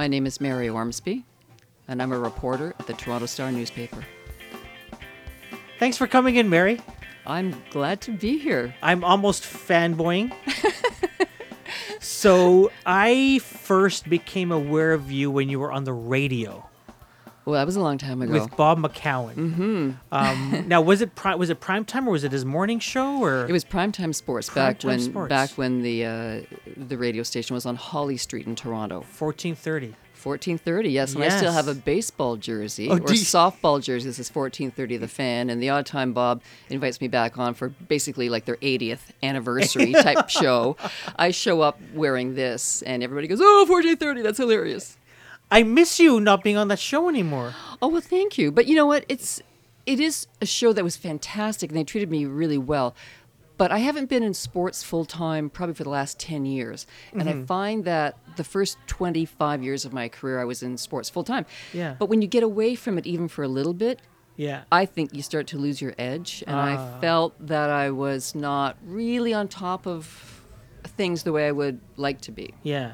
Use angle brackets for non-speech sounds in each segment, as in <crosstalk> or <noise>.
My name is Mary Ormsby, and I'm a reporter at the Toronto Star newspaper. Thanks for coming in, Mary. I'm glad to be here. I'm almost fanboying. <laughs> so I first became aware of you when you were on the radio Well, that was a long time ago. with Bob McCown. Mm-hmm. Um, <laughs> now, was it pri- was it prime time or was it his morning show or? it was primetime sports back Primetime when sports. back when the uh, the radio station was on Holly Street in Toronto. fourteen thirty. 1430, yes, and I still have a baseball jersey Oh, or you- softball jersey. This is 1430 The Fan, and the odd time Bob invites me back on for basically like their 80th anniversary <laughs> type show. I show up wearing this, and everybody goes, "Oh, 1430, that's hilarious." I miss you not being on that show anymore. Oh well, thank you. But you know what? It's it is a show that was fantastic, and they treated me really well. But I haven't been in sports full time probably for the last ten years, and Mm-hmm. I find that the first twenty five years of my career I was in sports full time. Yeah. But when you get away from it even for a little bit, Yeah. I think you start to lose your edge, and Ah. I felt that I was not really on top of things the way I would like to be. Yeah.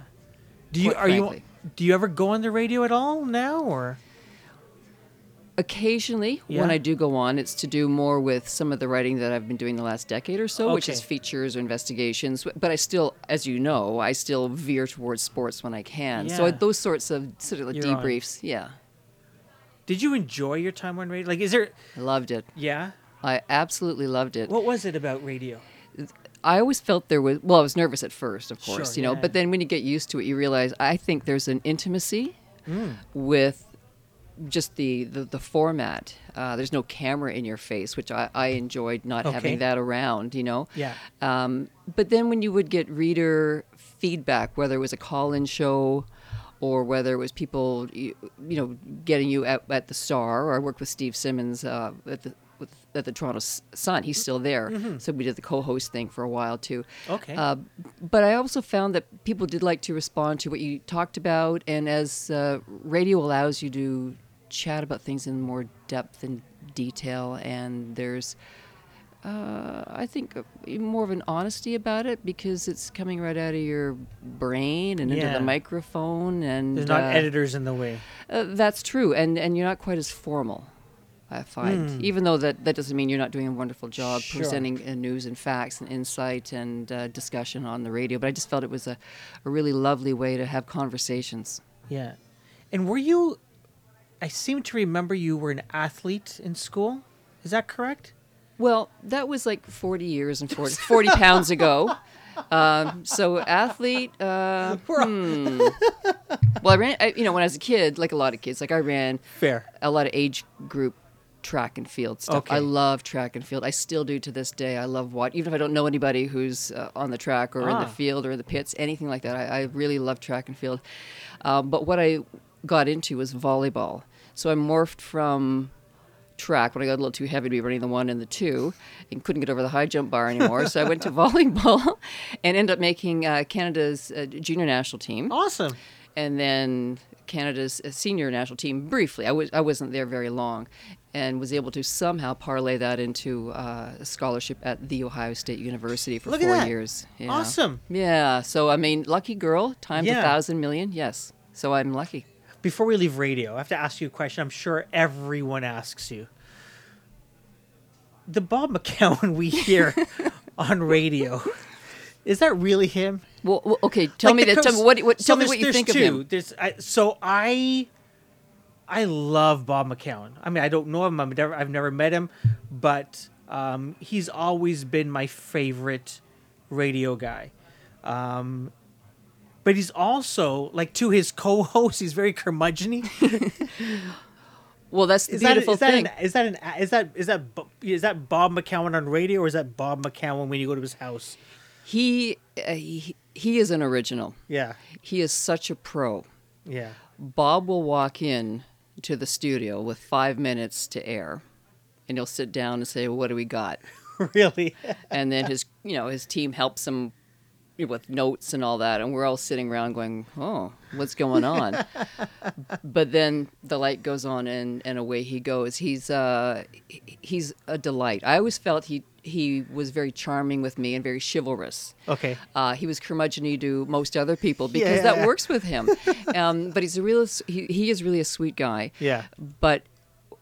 Do you are frankly. you do you ever go on the radio at all now or? Occasionally, when I do go on, it's to do more with some of the writing that I've been doing the last decade or so, which is features or investigations. But I still, as you know, I still veer towards sports when I can. So those sorts of sort of like You're on. debriefs, yeah, Did you enjoy your time on radio? Like, is there? I loved it. Yeah. I absolutely loved it. What was it about radio? I always felt there was well, I was nervous at first, of course, Sure, you know, yeah. but then when you get used to it, you realize I think there's an intimacy Mm. with just the the, the format. Uh, there's no camera in your face, which I, I enjoyed not Okay. having that around, you know. Yeah. Um, but then when you would get reader feedback, whether it was a call-in show or whether it was people, you, you know, getting you at, at the Star, or I worked with Steve Simmons uh, at the at the Toronto Sun. He's still there, so we did the co-host thing for a while too. Mm-hmm. Okay. Uh, but I also found that people did like to respond to what you talked about, and as uh, radio allows you to chat about things in more depth and detail, and there's uh, I think uh, more of an honesty about it because it's coming right out of your brain and into the microphone, and There's not uh, editors in the way. uh, that's true, and and you're not quite as formal. I find, even though that that doesn't mean you're not doing a wonderful job. Sure. presenting uh, news and facts and insight and uh, discussion on the radio. But I just felt it was a, a really lovely way to have conversations. Yeah. And were you? I seem to remember you were an athlete in school. Is that correct? Well, that was like 40 years and 40, 40 pounds ago. <laughs> Um, so athlete, uh, <laughs> hmm. well, I ran, I, you know, when I was a kid, like a lot of kids, like I ran Fair. a lot of age group track and field stuff. I love track and field. I still do to this day. I love what, even if I don't know anybody who's uh, on the track or in Ah. the field or in the pits, anything like that. I, I really love track and field. Um, but what I got into was volleyball. So I morphed from track when I got a little too heavy to be running the one and the two and couldn't get over the high jump bar anymore. so I went to <laughs> volleyball and ended up making uh, Canada's uh, junior national team Awesome. and then Canada's senior national team briefly. I was I wasn't there very long, and was able to somehow parlay that into uh, a scholarship at the Ohio State University for Look four years. Yeah. Awesome. Yeah. So I mean, lucky girl times Yeah. a thousand million. Yes. So I'm lucky. Before we leave radio, I have to ask you a question. I'm sure everyone asks you. The Bob McCown we hear <laughs> on radio, is that really him? Well, well, okay. Tell Like me that. Tell me what. what so tell me what you think two. of him. There's I, so I I love Bob McCown. I mean, I don't know him. I've never I've never met him, but um, he's always been my favorite radio guy. Um, but he's also like to his co-host. He's very curmudgeony. <laughs> Well, that's the Is that, beautiful is that thing. an is that an is that is that Bo- that Bob McCown on radio or is that Bob McCown when you go to his house? He, uh, he he is an original. Yeah, He is such a pro. yeah. Bob will walk in to the studio with five minutes to air, and he'll sit down and say, well, "What do we got?" <laughs> really. And then his, you know, his team helps him with notes and all that, and we're all sitting around going, "Oh, what's going on?" <laughs> but then the light goes on, and and away he goes. He's uh, he's a delight. I always felt he he was very charming with me and very chivalrous. Okay. Uh, he was curmudgeon to most other people <laughs> because yeah, that works with him. <laughs> um, but he's a real he, he is really a sweet guy. Yeah. But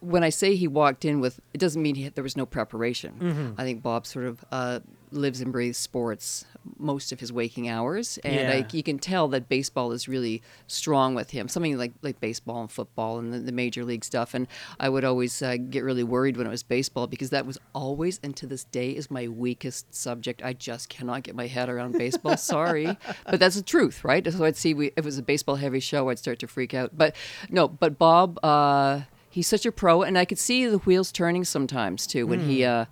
when I say he walked in with, it doesn't mean he, there was no preparation. Mm-hmm. I think Bob sort of uh, lives and breathes sports most of his waking hours, and Yeah. I, you can tell that baseball is really strong with him. Something like like baseball and football and the, the major league stuff. And I would always uh, get really worried when it was baseball because that was always and to this day is my weakest subject. I just cannot get my head around baseball. <laughs> Sorry, but that's the truth, right? So I'd see we, if it was a baseball heavy show, I'd start to freak out. But no, but Bob. Uh, he's such a pro, and I could see the wheels turning sometimes too when Hmm. he uh,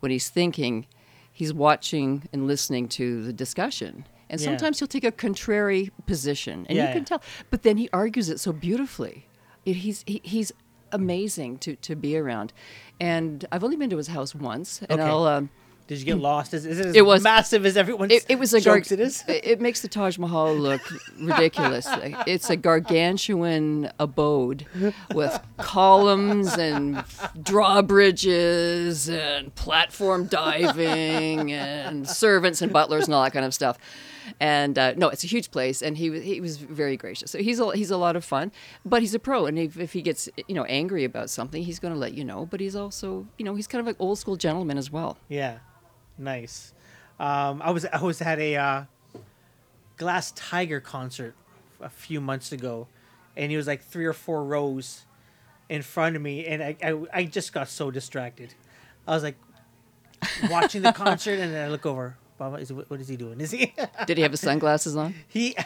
when he's thinking. He's watching and listening to the discussion, and Yeah. sometimes he'll take a contrary position, and Yeah, you can yeah. tell. But then he argues it so beautifully. It, he's he, he's amazing to, to be around, and I've only been to his house once, and Okay. I'll. Um, Did you get lost? Is, is it as It was- massive as everyone it, it was a gar- it is? It, makes the Taj Mahal look ridiculous. <laughs> it's a gargantuan abode with columns and drawbridges and platform diving and servants and butlers and all that kind of stuff. And uh, no, it's a huge place, and he was he was very gracious. So he's a, he's a lot of fun, but he's a pro, and if, if he gets you know angry about something, he's going to let you know. But he's also you know he's kind of like old school gentleman as well. Yeah, nice. Um, I was I was at a uh, Glass Tiger concert a few months ago, and he was like three or four rows in front of me, and I I, I just got so distracted. I was like watching the <laughs> concert, and then I look over. Baba, is, what is he doing? Is he Did he have his sunglasses on? <laughs> he?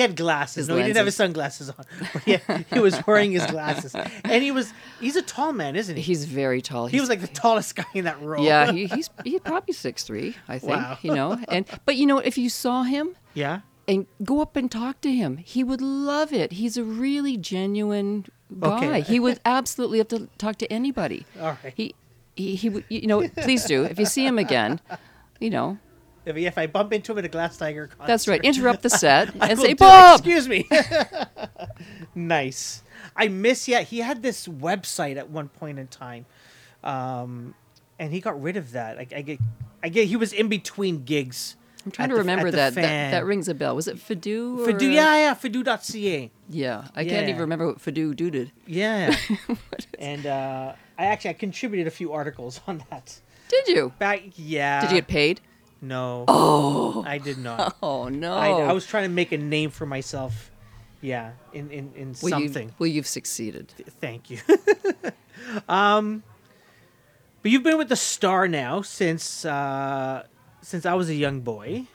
He had glasses. His no, he didn't have his sunglasses on. Yeah, he was wearing his glasses, and he was—he's a tall man, isn't he? He's very tall. he was like the tallest guy in that row. yeah, he, <laughs> he's he's probably six three, I think. Wow. You know, and but you know, if you saw him yeah. and go up and talk to him, he would love it. He's a really genuine guy. Okay. He would <laughs> absolutely have to talk to anybody. All right. He he, he you know please do if you see him again, you know If, if I bump into him at a Glass Tiger concert, that's right. Interrupt the set <laughs> and say. Bob. Excuse me. <laughs> nice. I miss. Yeah, he had this website at one point in time, um, and he got rid of that. I, I get. I get. He was in between gigs. I'm trying to the- remember that, that. That rings a bell. Was it Fadoo? Or, Fidu, uh, yeah, yeah, Fidu.ca. Yeah, I can't even remember what Fadoo do did. Yeah. <laughs> and uh, I actually I contributed a few articles on that. Did you? Back, yeah. Did you get paid? No. Oh. I did not. <laughs> Oh no! I, I was trying to make a name for myself. Yeah, in in, in well, something. You, well, you've succeeded. Thank you. <laughs> um, but you've been with the Star now since uh, since I was a young boy.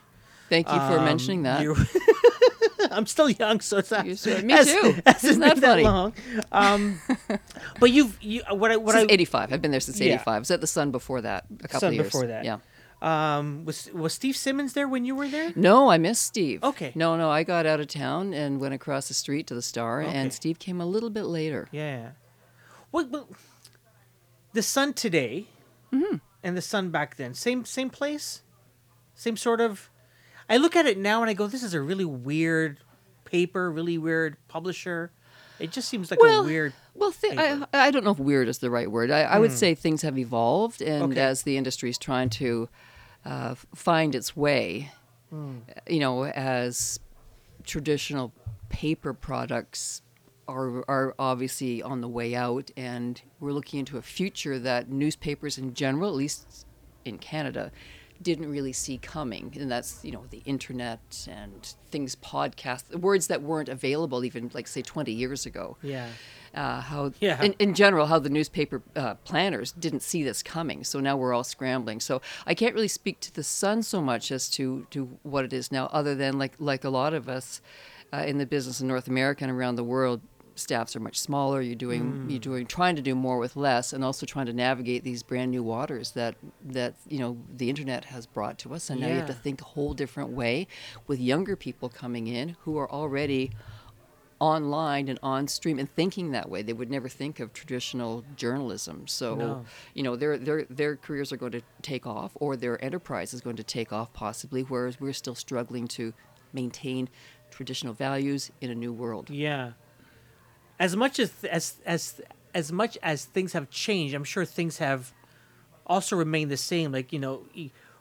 Thank you for Um, mentioning that. <laughs> I'm still young, so it's not. Me as- too. as Isn't that funny? long. Um, but you've you what I what since I '85. I've been there since Yeah. '85. I was at the Sun before that. A couple Sun of years before that. Yeah. Um was was Steve Simmons there when you were there? No, I missed Steve. Okay. No, no, I got out of town and went across the street to the Star, Okay. and Steve came a little bit later. Yeah. What, what the Sun today Mm-hmm. and the Sun back then same same place, same sort of. I look at it now and I go, this is a really weird paper, really weird publisher. It just seems like Well, a weird. Well, th- I. I don't know if weird is the right word. I, I would say things have evolved, and Hmm. Okay. as the industry is trying to uh, find its way, Hmm. you know, as traditional paper products are are obviously on the way out, and we're looking into a future that newspapers in general, at least in Canada, didn't really see coming, and that's you know the internet and things podcast words that weren't available even like say 20 years ago Yeah. uh, how Yeah. in, in general how the newspaper uh, planners didn't see this coming so now we're all scrambling so i can't really speak to the sun so much as to to what it is now other than like like a lot of us uh, in the business in north america and around the world staffs are much smaller you're doing mm. you're doing trying to do more with less and also trying to navigate these brand new waters that that you know the internet has brought to us and now you have to think a whole different way with younger people coming in who are already online and on stream and thinking that way. They would never think of traditional journalism. So, No. you know, their their their careers are going to take off or their enterprise is going to take off possibly whereas we're still struggling to maintain traditional values in a new world. Yeah. As much as as as as much as things have changed, I'm sure things have also remained the same. Like you know,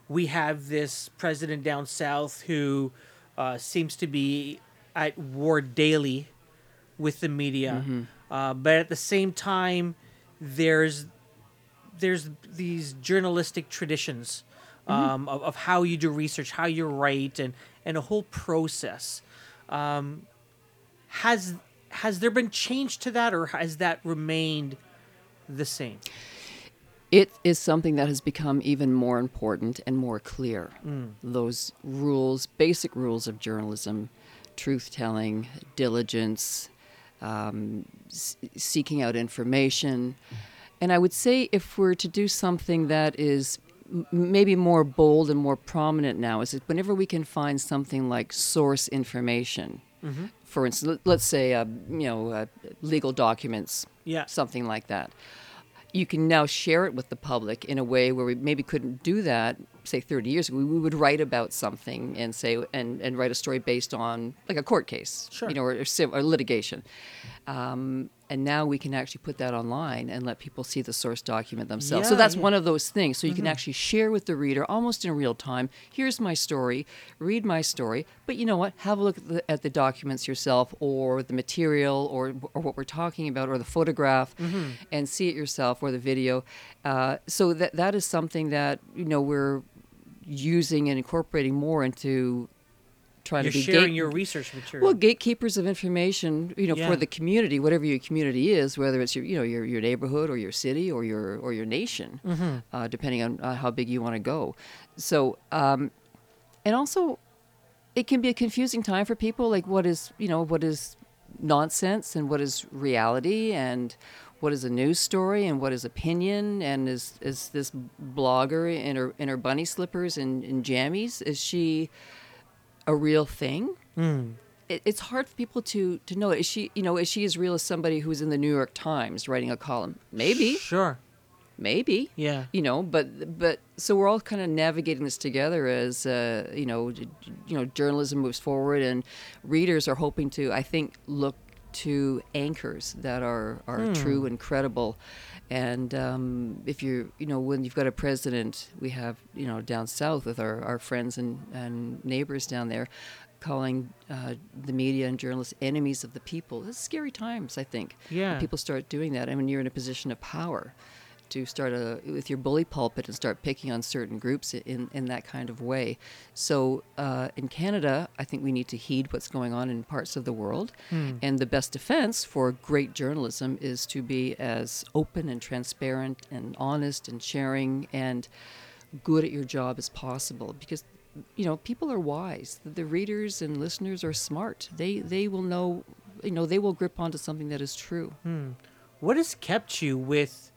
we have this president down south who uh, seems to be at war daily with the media, uh, but at the same time, there's there's these journalistic traditions um, of, of how you do research, how you write, and and a whole process. Um, has has there been change to that, or has that remained the same? It is something that has become even more important and more clear. Those rules, basic rules of journalism, truth telling, diligence, um, s- seeking out information. And I would say if we're to do something that is m- maybe more bold and more prominent now, is that whenever we can find something like source information, for instance, let- let's say, uh, you know, uh, legal documents, Yeah. something like that. You can now share it with the public in a way where we maybe couldn't do that, say 30 years ago. We we would write about something and say and, and write a story based on like a court case, Sure. you know, or, or, or litigation. Um, and now we can actually put that online and let people see the source document themselves. so that's yeah. one of those things. So you can actually share with the reader almost in real time. Here's my story. Read my story. But you know what? Have a look at the, at the documents yourself, or the material, or or what we're talking about, or the photograph, and see it yourself, or the video. Uh, so that that is something that you know we're using and incorporating more into trying You're to be sharing gate- your research material. well, gatekeepers of information, you know, Yeah. for the community, whatever your community is, whether it's your, you know, your, your neighborhood or your city or your or your nation, Mm-hmm. uh, depending on uh, how big you want to go. So, um, and also, it can be a confusing time for people. Like, what is you know what is nonsense and what is reality and what is a news story and what is opinion and is is this blogger in her in her bunny slippers and, and jammies is she a real thing? It, it's hard for people to to know. Is she you know is she as real as somebody who's in the new york times writing a column? Maybe. Sure. maybe. Yeah. you know but but so we're all kind of navigating this together as uh, you know you know journalism moves forward and readers are hoping to i think look to anchors that are are true and credible and um, if you're you know when you've got a president we have you know down south with our, our friends and, and neighbors down there calling uh, the media and journalists enemies of the people it's scary times i think when Yeah. people start doing that and when you're in a position of power to start a with your bully pulpit and start picking on certain groups in in that kind of way. So uh, in Canada, I think we need to heed what's going on in parts of the world, and the best defense for great journalism is to be as open and transparent and honest and sharing and good at your job as possible because you know people are wise. The readers and listeners are smart. They they will know you know they will grip onto something that is true. What has kept you with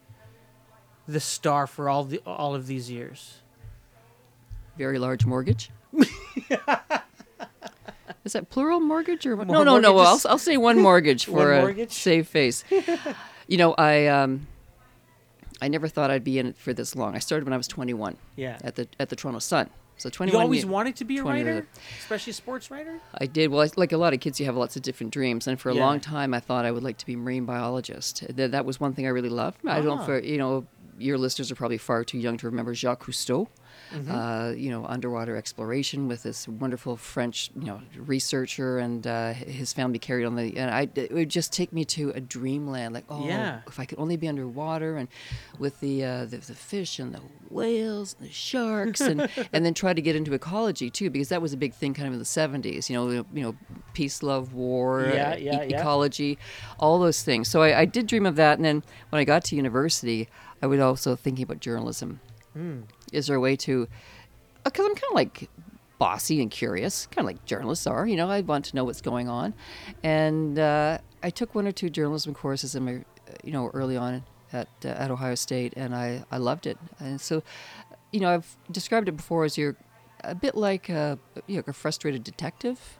the star for all the all of these years? very large mortgage. <laughs> Is that plural mortgage or what? More no? No, no. I'll. I'll say one <laughs> mortgage for One a mortgage? save face. <laughs> you know, I um, I never thought I'd be in it for this long. I started when I was 21 Yeah. at the at the Toronto Sun. So 21. You always wanted to be a writer, especially a sports writer. I did. Well, I- like a lot of kids, you have lots of different dreams, and for a Yeah. long time, I thought I would like to be a marine biologist. That, that was one thing I really loved. I don't, Ah. for you know, your listeners are probably far too young to remember Jacques Cousteau. Mm-hmm. Uh, you know, underwater exploration with this wonderful French, you know, researcher, and uh, his family carried on the. And I, it would just take me to a dreamland. Like, oh, Yeah. if I could only be underwater and with the uh, the, the fish and the whales and the sharks, and <laughs> and then try to get into ecology too, because that was a big thing kind of in the '70s. You know, you know, peace, love, war, Yeah, yeah, e- ecology, all those things. So I, I did dream of that, and then when I got to university, I was also thinking about journalism. Hmm. Is there a way to? Because I'm kind of like bossy and curious, kind of like journalists are. You know, I want to know what's going on, and uh, I took one or two journalism courses in my, uh, you know, early on at uh, at Ohio State, and I I loved it. And so, you know, I've described it before as you're a bit like a you know, a frustrated detective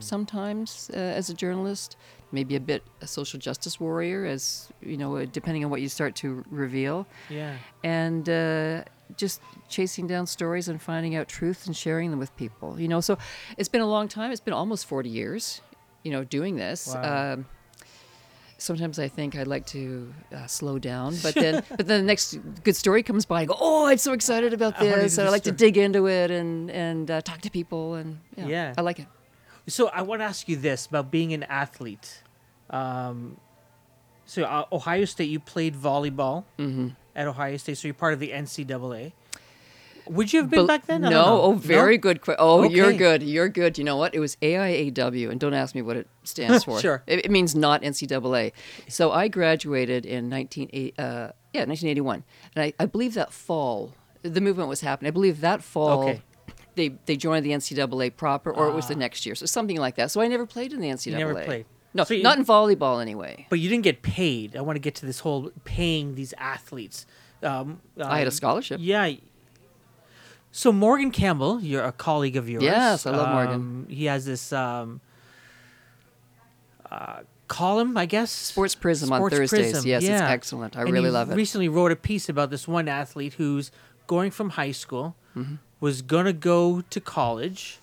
sometimes uh, as a journalist, maybe a bit a social justice warrior, as you know, uh, depending on what you start to reveal Yeah. and uh, just chasing down stories and finding out truth and sharing them with people. You know, so it's been a long time. It's been almost forty years. You know, doing this. Wow. Um, sometimes I think I'd like to uh, slow down, but then <laughs> but then the next good story comes by. I go, oh, I'm so excited about this, and I the like to dig into it and and uh, talk to people, and yeah, Yeah. I like it. So I want to ask you this about being an athlete. Um, so uh, Ohio State, you played volleyball Mm-hmm. at Ohio State, so you're part of the NCAA. Would you have been Bel- back then? No. Oh, very good. Que- oh, you're good. You're good. You know what? It was AIAW, and don't ask me what it stands <laughs> for. Sure. It, it means not NCAA. So I graduated in 1980, uh, yeah, 1981, and I, I believe that fall the movement was happening. I believe that fall. Okay. They, they joined the NCAA proper, or it was the Ah. next year, so something like that. So I never played in the NCAA. never played. No, So you- not in volleyball anyway. But you didn't get paid. I want to get to this whole paying these athletes. Um, I had a um, scholarship. Yeah. So Morgan Campbell, you're a colleague of yours. Yes, I love Morgan. Um, He has this um, uh, column, I guess. Sports Prism on Sports Thursdays. Prism, Yes, it's excellent. I And really love it. Recently wrote a piece about this one athlete who's going from high school, Mm-hmm. Was gonna go to college,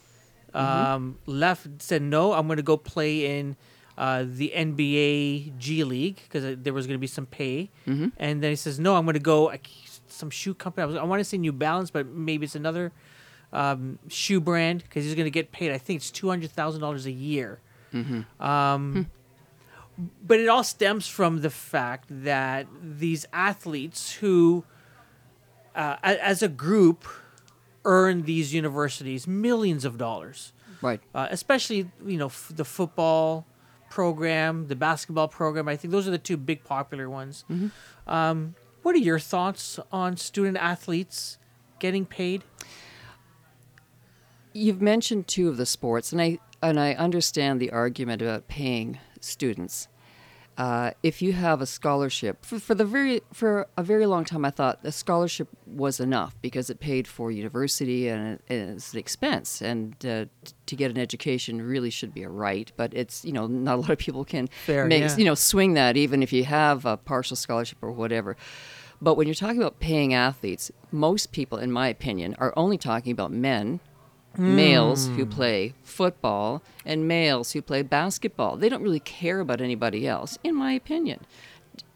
Mm-hmm. um, left said no, I'm gonna go play in uh, the NBA G League because there was gonna be some pay, Mm-hmm. and then he says no, I'm gonna go I, some shoe company. I, was, I want to say New Balance, but maybe it's another um, shoe brand because he's gonna get paid. I think it's two hundred thousand dollars a year. Mm-hmm. Um, but it all stems from the fact that these athletes who, uh, as a group, earn these universities millions of dollars. Right. Uh, especially, you know, f- the football program, the basketball program. I think those are the two big popular ones. Um, what are your thoughts on student athletes getting paid? You've mentioned two of the sports, and I and I understand the argument about paying students. Uh, if you have a scholarship for, for the very for a very long time, I thought a scholarship was enough because it paid for university and it, it's an expense, and uh, t- to get an education really should be a right. But it's you know not a lot of people can Fair, make yeah. you know swing that even if you have a partial scholarship or whatever. But when you're talking about paying athletes, most people, in my opinion, are only talking about men males who Hmm. play football and males who play basketball. They don't really care about anybody else, in my opinion.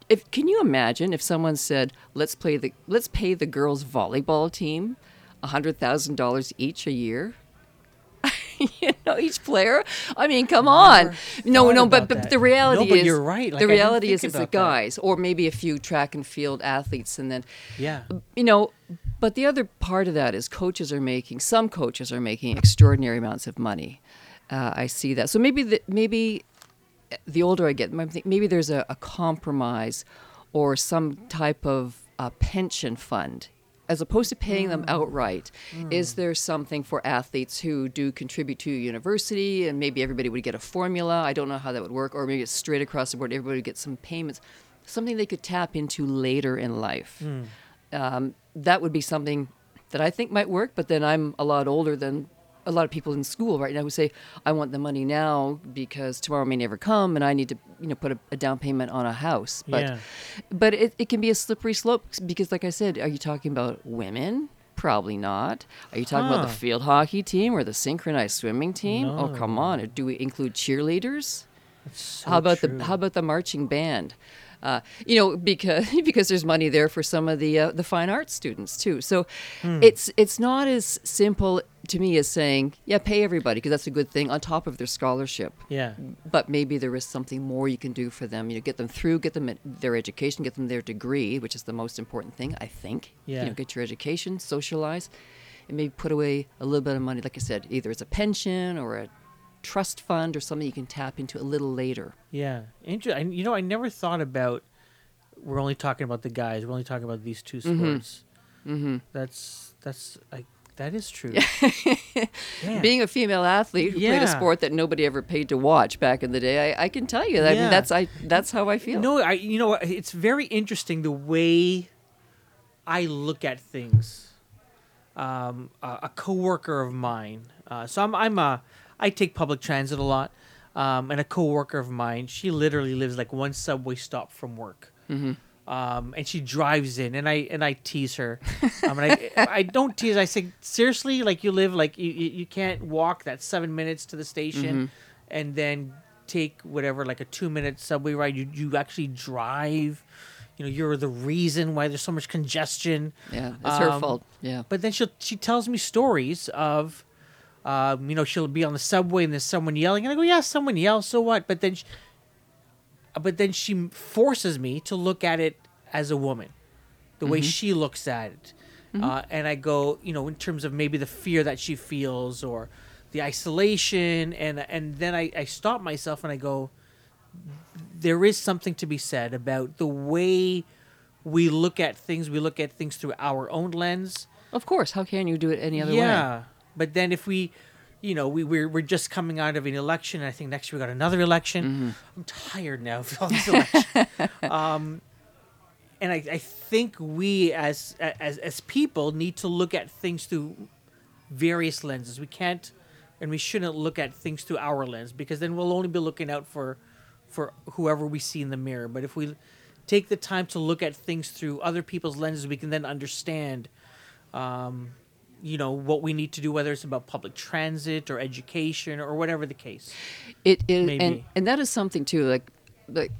If can you imagine if someone said, "Let's play the let's pay the girls volleyball team hundred thousand dollars each a year"? <laughs> you know, each player. I mean, come on. No, no, but, but that. the reality No, but is you're right. Like, the reality is it's the about that. guys, or maybe a few track and field athletes, and then Yeah. you know, but the other part of that is coaches are making some coaches are making extraordinary amounts of money. Uh, I see that. So maybe the, maybe the older I get, maybe there's a, a compromise or some type of uh, pension fund. As opposed to paying them outright, is there something for athletes who do contribute to a university and maybe everybody would get a formula? I don't know how that would work, or maybe it's straight across the board, everybody would get some payments, something they could tap into later in life um, that would be something that I think might work. But then I'm a lot older than a lot of people in school right now who say, "I want the money now because tomorrow may never come, and I need to, you know, put a, a down payment on a house." But Yeah. but it, it can be a slippery slope because, like I said, are you talking about women? Probably not. Are you talking about the field hockey team or the synchronized swimming team? Oh, come on! Do we include cheerleaders? So how about true. the how about the marching band? Uh, you know, because <laughs> because there's money there for some of the uh, the fine arts students too. So Hmm. it's it's not as simple to me as saying yeah, pay everybody because that's a good thing on top of their scholarship. Yeah. But maybe there is something more you can do for them. You know, get them through, get them their education, get them their degree, which is the most important thing I think. Yeah. You know, get your education, socialize, and maybe put away a little bit of money. Like I said, either as a pension or a trust fund or something you can tap into a little later. Yeah, interesting. You know, I never thought about. We're only talking about the guys. We're only talking about these two sports. Mm-hmm. That's that's like that is true. <laughs> Being a female athlete who played a sport that nobody ever paid to watch back in the day, I, I can tell you that. I mean, that's I that's how I feel. no, I you know it's very interesting the way I look at things. Um, a, a coworker of mine. Uh, so I'm I'm a I take public transit a lot. Um, and a coworker of mine, she literally lives like one subway stop from work. Mm-hmm. um, and she drives in, and I and I tease her. Um, I I don't tease. I say seriously, like you live like you you, can't walk that seven minutes to the station, Mm-hmm. and then take whatever like a two minute subway ride. You you actually drive. You know, you're the reason why there's so much congestion. Yeah, it's her Um, fault. Yeah. But then she she tells me stories of, um, you know, she'll be on the subway and there's someone yelling, and I go, yeah, someone yells, so what? But then, she, but then she forces me to look at it as a woman, the way she looks at it, uh, and I go, you know, in terms of maybe the fear that she feels or the isolation, and and then I I stop myself and I go, there is something to be said about the way we look at things. We look at things through our own lens. Of course. How can you do it any other way? yeah. way? But then if we, you know, we we're, we're just coming out of an election. And I think next year we got another election. Mm-hmm. I'm tired now of all these elections. <laughs> um, and I, I think we as as as people need to look at things through various lenses. We can't and we shouldn't look at things through our lens because then we'll only be looking out for for whoever we see in the mirror. But if we take the time to look at things through other people's lenses, we can then understand um, you know what we need to do, whether it's about public transit or education or whatever the case. It, it and and that is something too. Like, like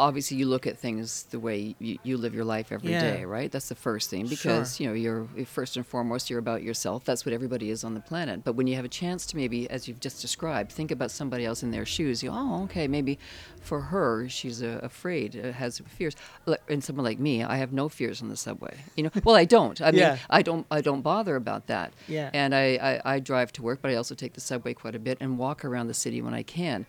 obviously you look at things the way you, you live your life every day, Yeah. right? That's the first thing because you know you're first and foremost you're about yourself. That's what everybody is on the planet. But when you have a chance to maybe, as you've just described, think about somebody else in their shoes. You go, oh, okay, maybe for her she's uh, afraid, uh, has fears. And someone like me, I have no fears on the subway. You know, well I don't. I mean, Yeah. I don't. I don't bother about that. Yeah. And I, I I drive to work, but I also take the subway quite a bit and walk around the city when I can.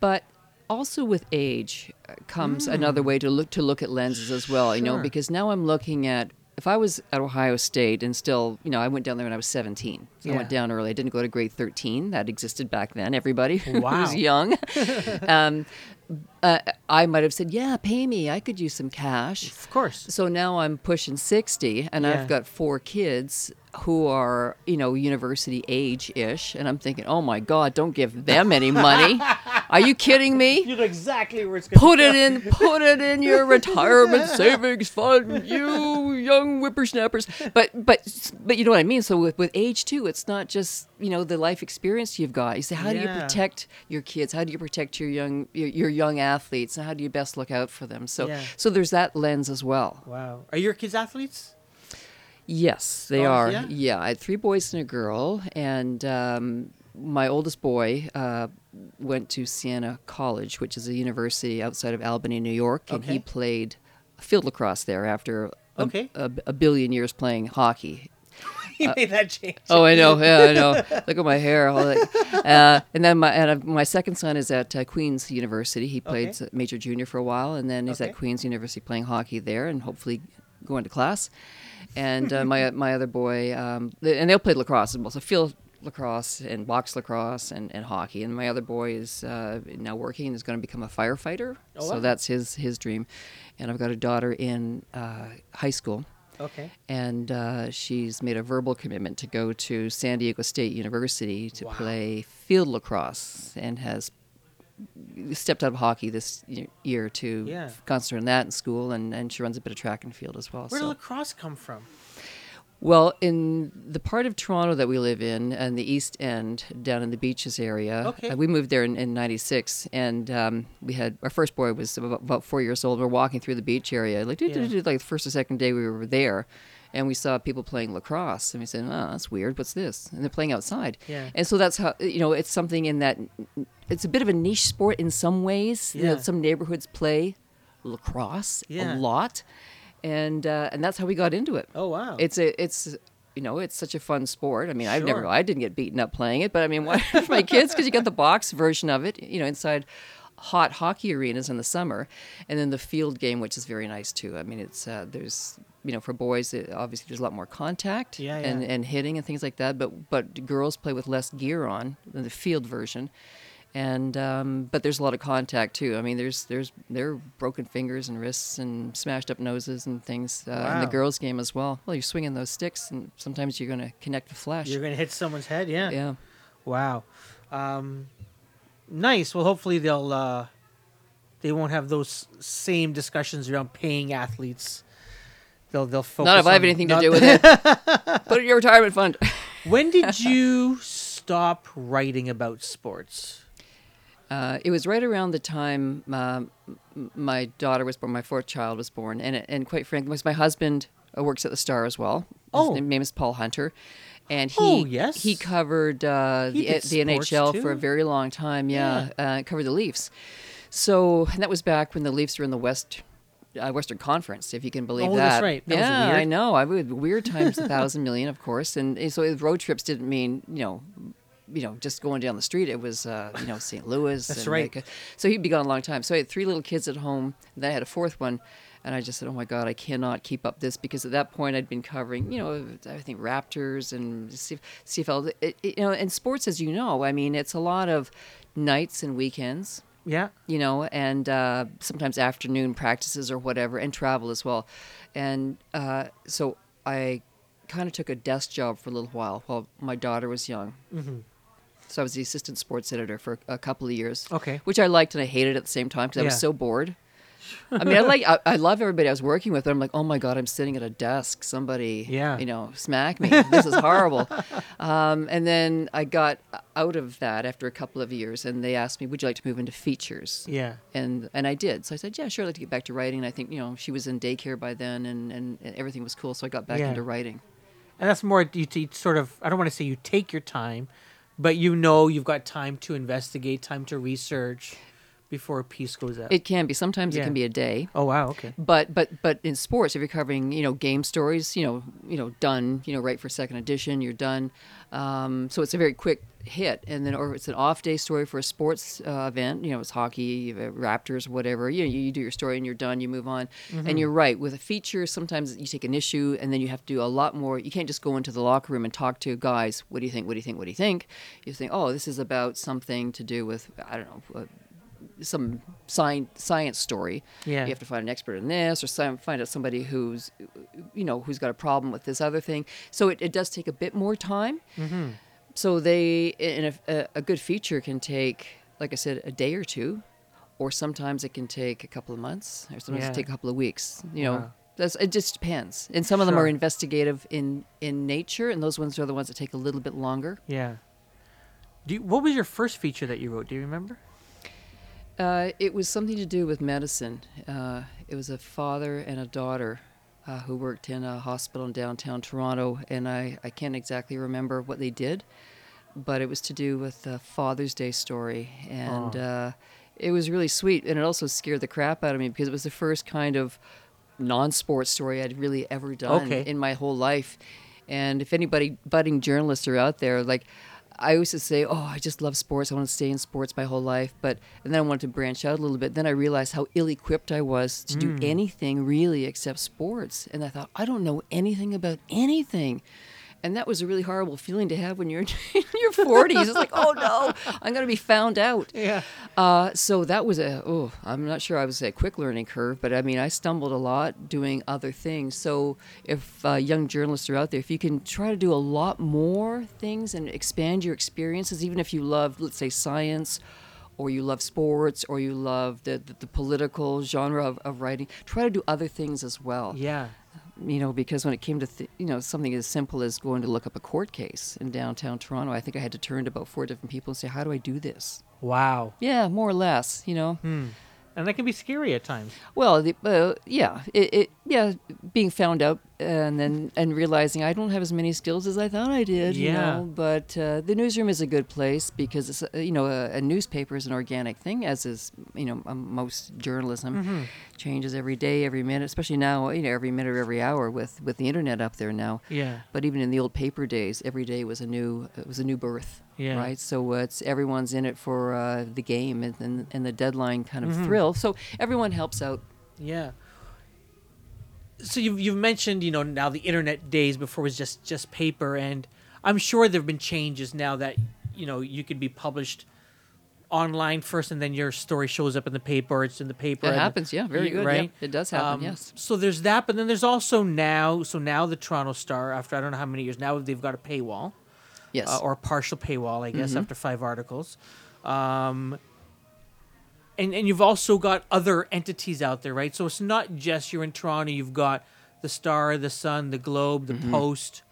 But also with age uh, comes another way to look to look at lenses as well. You know. Because now I'm looking at if I was at Ohio State and still, you know, I went down there when I was 17. I went down early. I didn't go to grade 13. That existed back then. Everybody <laughs> who Wow. was young. <laughs> um, uh, I might have said, "Yeah, pay me. I could use some cash." Of course. So now I'm pushing 60 and Yeah. I've got four kids who are, you know, university age ish. And I'm thinking, oh my God, don't give them any money. <laughs> Are you kidding me? You know exactly where it's going. Put it in, put it in your <laughs> retirement savings fund, you young whippersnappers. But, but, but you know what I mean. So with, with age too, it's not just you know the life experience you've got. You say, how do you protect your kids? How do you protect your young your, your young athletes? And how do you best look out for them? So, Yeah. so there's that lens as well. Wow. Are your kids athletes? Yes, they Oh, are. yeah? Yeah? I had three boys and a girl, and um, my oldest boy uh, went to Siena College, which is a university outside of Albany, New York, and he played field lacrosse there after a, Okay. a, a billion years playing hockey. <laughs> you made that change. Oh, I know. Yeah, I know. <laughs> Look at my hair. all that. Uh, and then my and uh, my second son is at uh, Queen's University. He played Okay. major junior for a while, and then he's Okay. at Queen's University playing hockey there, and hopefully going to class. And uh, <laughs> my my other boy, um, and they'll play lacrosse as well. So field lacrosse and box lacrosse and, and hockey. And my other boy is uh, now working and is going to become a firefighter. Oh, so that's his his dream. And I've got a daughter in uh, high school Okay. and uh, she's made a verbal commitment to go to San Diego State University to Wow. play field lacrosse and has stepped out of hockey this year to Yeah. concentrate on that in school and, and she runs a bit of track and field as well. Where did lacrosse come from? Well, in the part of Toronto that we live in, and the East End, down in the beaches area, Okay. we moved there in, in '96, and um, we had our first boy was about, about four years old. We're walking through the beach area, like, Yeah. like the first or second day we were there, and we saw people playing lacrosse, and we said, "Oh, that's weird. What's this?" And they're playing outside. Yeah. And so that's how you know it's something in that it's a bit of a niche sport in some ways. You know, some neighborhoods play lacrosse Yeah. a lot, and uh, and that's how we got into it Oh wow. it's a it's you know it's such a fun sport. I mean, I've never I didn't get beaten up playing it, but I mean, why <laughs> for my kids because you got the box version of it, you know, inside hot hockey arenas in the summer, and then the field game, which is very nice too. I mean, it's uh, there's you know for boys it, obviously there's a lot more contact Yeah, and and hitting and things like that, but but girls play with less gear on than the field version. And um, but there's a lot of contact too. I mean, there's there's there are broken fingers and wrists and smashed up noses and things uh, in the girls' game as well. Well, you're swinging those sticks, and sometimes you're going to connect with flesh. You're gonna hit someone's head. Yeah. yeah. Wow. Um, nice. Well, hopefully they'll uh, they won't have those same discussions around paying athletes. They'll they'll focus. Not if I have anything to do with <laughs> it. Put it in your retirement fund. when did <laughs> you stop writing about sports? Uh, it was right around the time m- my daughter was born, my fourth child was born, and and quite frankly, because my husband uh, works at the Star as well. Oh. His name is Paul Hunter, and he Oh, yes. he covered uh, He the the NHL for a very long time. Yeah, Uh, covered the Leafs. So and that was back when the Leafs were in the West. Uh, Western Conference, if you can believe Oh, that. that's right. That yeah. I know. I would weird times a thousand <laughs> million, of course, and, and so road trips didn't mean you know you know, just going down the street, it was, uh, you know, St. Louis. That's and, right. like, so he'd be gone a long time. So I had three little kids at home, and then I had a fourth one. And I just said, oh my God, I cannot keep up this because at that point I'd been covering, you know, I think Raptors and CFL. It, it- you know, and sports, as you know, I mean, it's a lot of nights and weekends Yeah. you know, and uh, sometimes afternoon practices or whatever, and travel as well. And uh, so I kind of took a desk job for a little while while my daughter was young. Mm-hmm. So I was the assistant sports editor for a couple of years. Okay. Which I liked and I hated at the same time because I was so bored. I mean, I <laughs> like I, I love everybody I was working with, but I'm like, oh my god, I'm sitting at a desk. Somebody, Yeah. you know, smack me. This is horrible. <laughs> um, and then I got out of that after a couple of years, and they asked me, would you like to move into features? Yeah. and and I did. So I said, yeah, sure, I'd like to get back to writing. And I think you know she was in daycare by then, and and, and everything was cool. So I got back Yeah. into writing. And that's more you, you sort of I don't want to say you take your time, but you know you've got time to investigate, time to research before a piece goes out. It can be sometimes it can be a day. oh wow, okay. But but but in sports, if you're covering you know game stories, you know you know done, you know right for second edition, you're done. Um, so it's a very quick hit, and then or it's an off day story for a sports uh, event. You know it's hockey, Raptors, whatever. You know you, you do your story and you're done. You move on. And you're right with a feature. Sometimes you take an issue and then you have to do a lot more. You can't just go into the locker room and talk to guys. What do you think? What do you think? What do you think? You think, oh, this is about something to do with I don't know. Uh, some science science story. Yeah. You have to find an expert in this, or some, find out somebody who's, you know, who's got a problem with this other thing. So it, it does take a bit more time. Mm-hmm. So they, in a, a, good feature can take, like I said, a day or two, or sometimes it can take a couple of months, or sometimes Yeah. it take a couple of weeks. You know. Wow. That's, it just depends, and some of them are investigative in in nature, and those ones are the ones that take a little bit longer. Yeah. Do you, what was your first feature that you wrote? Do you remember? Uh, it was something to do with medicine. Uh, it was a father and a daughter uh, who worked in a hospital in downtown Toronto, and I, I can't exactly remember what they did, but it was to do with the Father's Day story, and Oh. uh, it was really sweet, and it also scared the crap out of me because it was the first kind of non-sports story I'd really ever done Okay. in my whole life. And if anybody budding journalists are out there, like I used to say, "Oh, I just love sports. I want to stay in sports my whole life." But and then I wanted to branch out a little bit. Then I realized how ill-equipped I was to do mm. anything really except sports. And I thought, I don't know anything about anything. And that was a really horrible feeling to have when you're <laughs> in your 40s. It's like, oh no, I'm going to be found out. Yeah. Uh, so that was a oh, I'm not sure I was a quick learning curve, but I mean I stumbled a lot doing other things. So if uh, young journalists are out there, if you can try to do a lot more things and expand your experiences, even if you love, let's say, science. Or you love sports, or you love the, the, the political genre of, of writing. Try to do other things as well Yeah. You know, because when it came to th- you know something as simple as going to look up a court case in downtown Toronto, I think I had to turn to about four different people and say, "How do I do this?" Wow. Yeah, more or less, you know. Hmm. And that can be scary at times. Well, the, uh, yeah, it, it, yeah, being found out and then and realizing I don't have as many skills as I thought I did. You Yeah. know, but uh, the newsroom is a good place because it's uh, you know a, a newspaper is an organic thing, as is you know most journalism changes every day, every minute, especially now you know every minute or every hour with with the internet up there now. Yeah. But even in the old paper days, every day was a new it was a new birth. Yeah. Right. So uh, it's everyone's in it for uh, the game and, and and the deadline kind Mm-hmm. of thrill. So everyone helps out. Yeah. So you've you've mentioned you know now the internet days before was just just paper, and I'm sure there have been changes now that you know you could be published online first, and then your story shows up in the paper. It's in the paper. It happens, yeah, very good, yeah. Right, It does happen, Um, yes. So there's that, but then there's also now. So now the Toronto Star, after I don't know how many years now, they've got a paywall. Yes. uh, or partial paywall, I guess, after five articles. Um, and and you've also got other entities out there, right? So it's not just you're in Toronto. You've got the Star, the Sun, the Globe, Mm-hmm. the Post.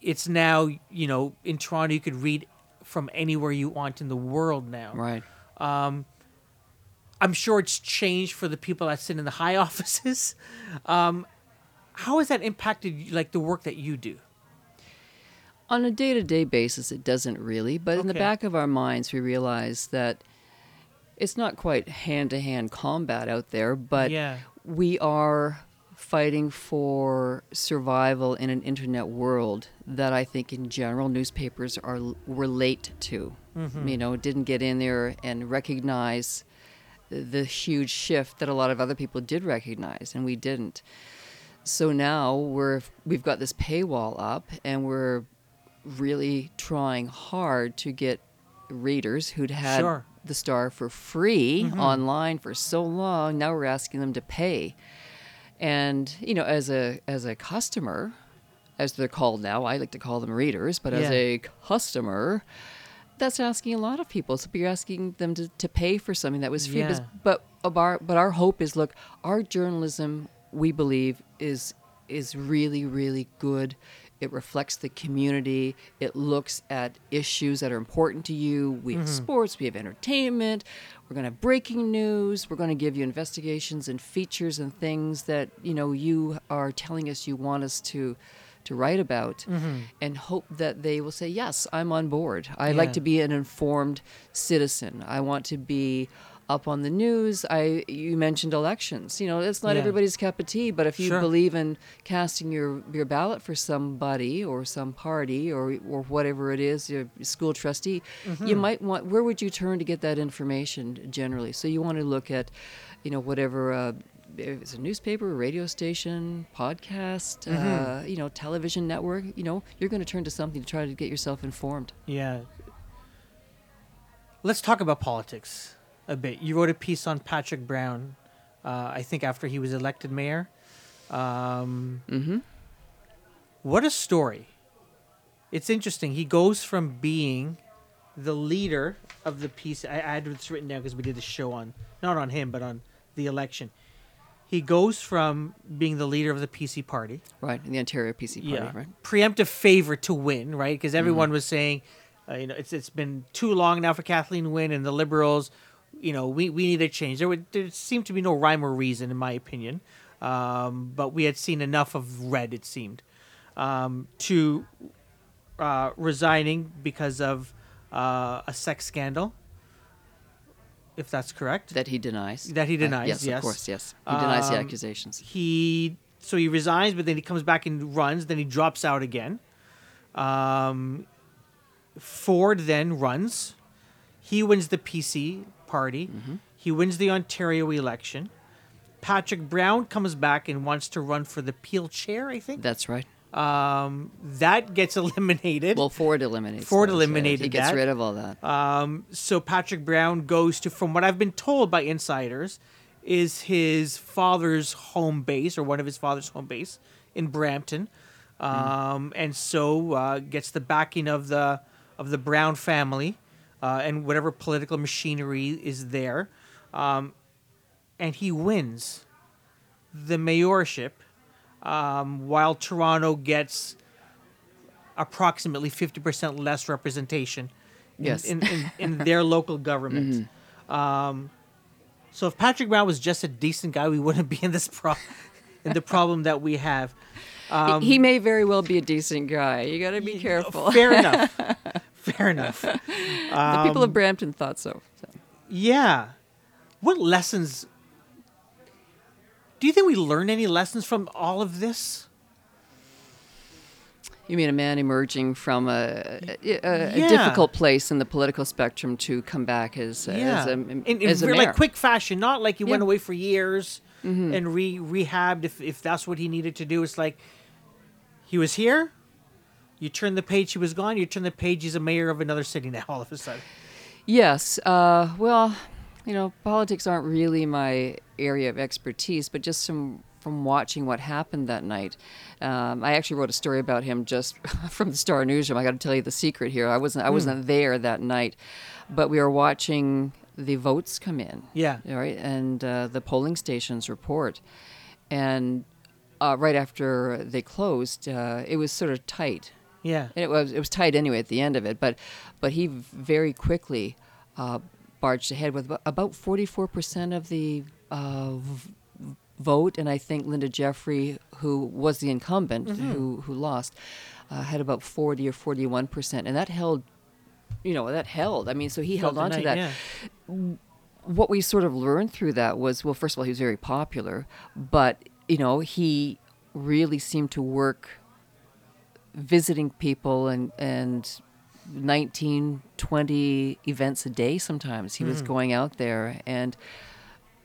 It's now you know in Toronto you could read from anywhere you want in the world now. Right. I'm sure it's changed for the people that sit in the high <laughs> offices. Um, how has that impacted like the work that you do? On a day to day basis, it doesn't really, but in the back of our minds, we realize that it's not quite hand to hand combat out there, but Yeah. we are fighting for survival in an internet world that I think in general newspapers are were late to. Mm-hmm. You know, didn't get in there and recognize the huge shift that a lot of other people did recognize and we didn't. So now we're we've got this paywall up and we're really trying hard to get readers who'd had Sure. the star for free mm-hmm. online for so long now we're asking them to pay. And you know as a as a customer as they're called now i like to call them readers but as a customer that's asking a lot of people. So you're asking them to, to pay for something that was free. Yeah. But our but our hope is look our journalism we believe is is really really good it reflects the community. It looks at issues that are important to you. We have mm-hmm. sports we have entertainment. We're going to have breaking news. We're going to give you investigations and features and things that you know you are telling us you want us to to write about mm-hmm. and hope that they will say yes i'm on board. I Yeah. like to be an informed citizen. I want to be up on the news i you mentioned elections you know it's not Yeah. everybody's cup of tea but if you Sure. believe in casting your your ballot for somebody or some party or or whatever it is your school trustee Mm-hmm. you might want where would you turn to get that information generally so you want to look at you know whatever uh, if it's a newspaper, a radio station, podcast, Mm-hmm. uh, you know, television network, you know, you're going to turn to something to try to get yourself informed. Yeah. Let's talk about politics a bit. You wrote a piece on Patrick Brown, uh, I think after he was elected mayor. Um, Mm-hmm. what a story. It's interesting. He goes from being the leader of the piece. I, I had this written down because we did a show on, not on him, but on the election. He goes from being the leader of the PC party Right, in the Ontario PC party, right? preemptive favorite to win, right? Because everyone was saying, uh, you know, it's it's been too long now for Kathleen Wynne and the Liberals, you know, we, we need a change. There would there seemed to be no rhyme or reason, in my opinion, um, but we had seen enough of red, it seemed, um, to uh, resigning because of uh, a sex scandal, if that's correct. That he denies. That he Uh, denies, yes, yes. of course, yes. He denies the Um, accusations. he so he resigns, but then he comes back and runs. Then he drops out again. Um, Ford then runs. He wins the PC party. Mm-hmm. He wins the Ontario election. Patrick Brown comes back and wants to run for the Peel chair. I think That's right. um, that gets <laughs> eliminated. Well, Ford eliminates. Ford that, that's right. eliminated He gets that. rid of all that. Um, so Patrick Brown goes to, from what I've been told by insiders, is his father's home base or one of his father's home base in Brampton, um, and so uh, gets the backing of the of the Brown family uh, and whatever political machinery is there, um, and he wins the mayorship, um, while Toronto gets approximately fifty percent less representation in, Yes. in, in, in <laughs> their local government. Um, so if Patrick Brown was just a decent guy, we wouldn't be in this pro- in the problem that we have. He- he may very well be a decent guy. You got to be careful. Fair enough. <laughs> <laughs> Fair enough. <laughs> the Um, people of Brampton thought so. so. Yeah. What lessons do you think we learn any lessons from all of this? You mean a man emerging from a, a, a Yeah. difficult place in the political spectrum to come back as, yeah. as a, in, in as a mayor? like quick fashion, not like he went away for years Mm-hmm. and re rehabbed if if that's what he needed to do. It's like he was here, you turn the page, he was gone, you turn the page, he's a mayor of another city now all of a sudden. Yes. Uh, well, you know, politics aren't really my area of expertise, but just from from watching what happened that night, um, I actually wrote a story about him just <laughs> from the Star Newsroom. I got to tell you the secret here. I wasn't I wasn't there that night, but we were watching the votes come in. Yeah. All right, and uh, the polling stations report, and uh, right after they closed, uh, it was sort of tight. Yeah. and it was it was tight anyway at the end of it. But but he very quickly uh, barged ahead with about forty four percent of the uh, v- vote, and I think Linda Jeffrey, who was the incumbent, who who lost, uh, had about forty or forty one percent, and that held. You know that held. I mean, so he held on to that Yeah. what we sort of learned through that was well first of all he was very popular but you know he really seemed to work visiting people and and 19 20 events a day sometimes. He was hmm. going out there and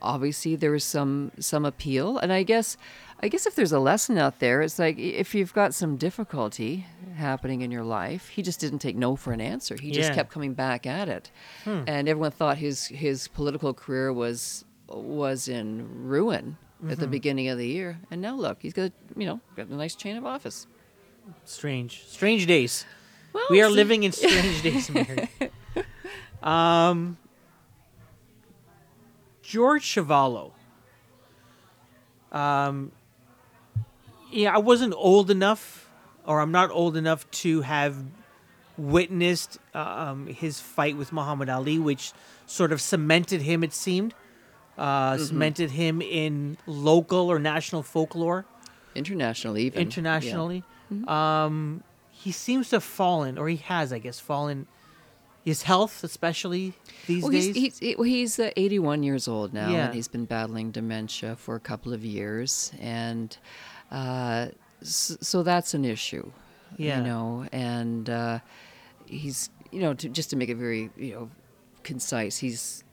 obviously there was some some appeal. And i guess i guess if there's a lesson out there it's like if you've got some difficulty happening in your life he just didn't take no for an answer. He just Yeah. kept coming back at it. Hmm. And everyone thought his his political career was was in ruin at the mm-hmm. beginning of the year. And now look he's got you know got a nice chain of office Strange. Strange days. well, We are living in strange <laughs> days, Mary. Um, George Chuvalo. Um, yeah, I wasn't old enough, or I'm not old enough to have witnessed um, his fight with Muhammad Ali, which sort of cemented him. It seemed uh, cemented him in local or national folklore international even yeah. Internationally. Um, he seems to have fallen, or he has, I guess, fallen. His health, especially these Well, days. he's, he's, he's uh, 81 years old now, Yeah. and he's been battling dementia for a couple of years, and uh, so that's an issue, Yeah. you know. And uh, he's, you know, to, just to make it very, you know, concise, he's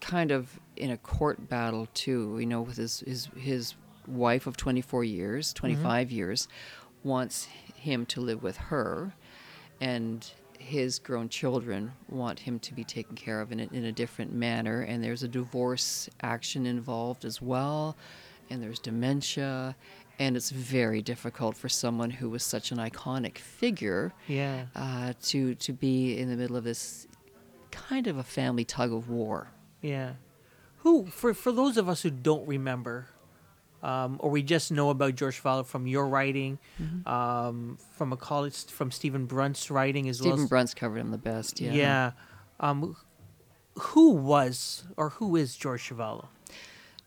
kind of in a court battle too, you know, with his his his wife of 24 years, 25 years, wants him to live with her, and his grown children want him to be taken care of in a, in a different manner. And there's a divorce action involved as well, and there's dementia, and it's very difficult for someone who was such an iconic figure yeah. uh, to to be in the middle of this kind of a family tug of war. Yeah. Who for for those of us who don't remember, um, or we just know about George Fowler from your writing, Mm-hmm. um, from a college from Stephen Brunt's writing as Stephen well. Brunt's covered him the best. Yeah. yeah. Um, who was or who is George Chuvalo?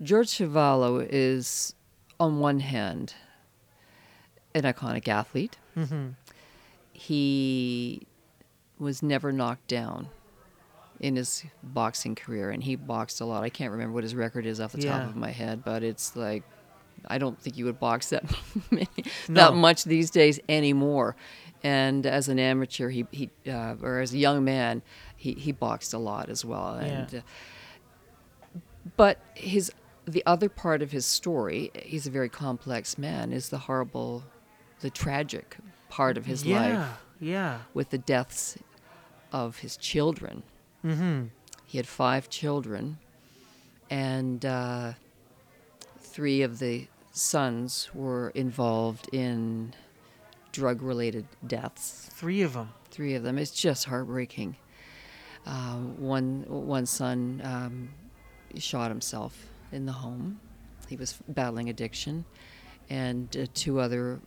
George Chuvalo is, on one hand, an iconic athlete. Mm-hmm. He was never knocked down in his boxing career, and he boxed a lot. I can't remember what his record is off the Yeah. top of my head, but it's like I don't think you would box that <laughs> many, No. that much these days anymore. And as an amateur, he, he uh, or as a young man, he, he boxed a lot as well. And Yeah. uh, but his the other part of his story, he's a very complex man, is the horrible, the tragic part of his yeah. life Yeah. with the deaths of his children. Mm-hmm. He had five children, and uh, three of the sons were involved in drug related deaths. Three of them. Three of them. It's just heartbreaking. Um, one, one son um, shot himself in the home. He was battling addiction. And uh, two other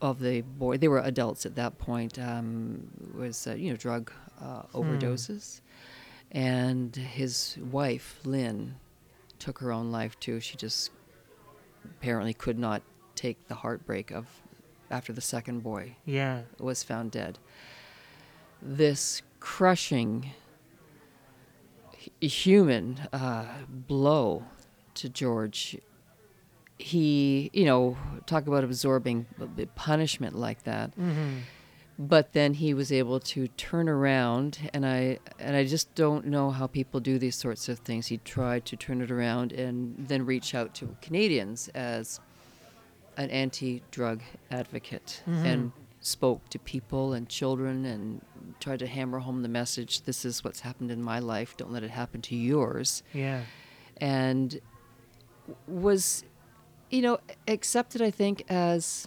of the boy, they were adults at that point, um, was, uh, you know, drug uh, overdoses. And his wife, Lynn, took her own life too. She just apparently could not take the heartbreak of after the second boy Yeah. was found dead. This crushing human uh, blow to George. He, you know, talk about absorbing punishment like that. Mm-hmm. But then he was able to turn around, and I and I just don't know how people do these sorts of things. He tried to turn it around and then reach out to Canadians as an anti-drug advocate mm-hmm. and spoke to people and children and tried to hammer home the message: "This is what's happened in my life. Don't let it happen to yours." Yeah. and was, you know, accepted, I think, as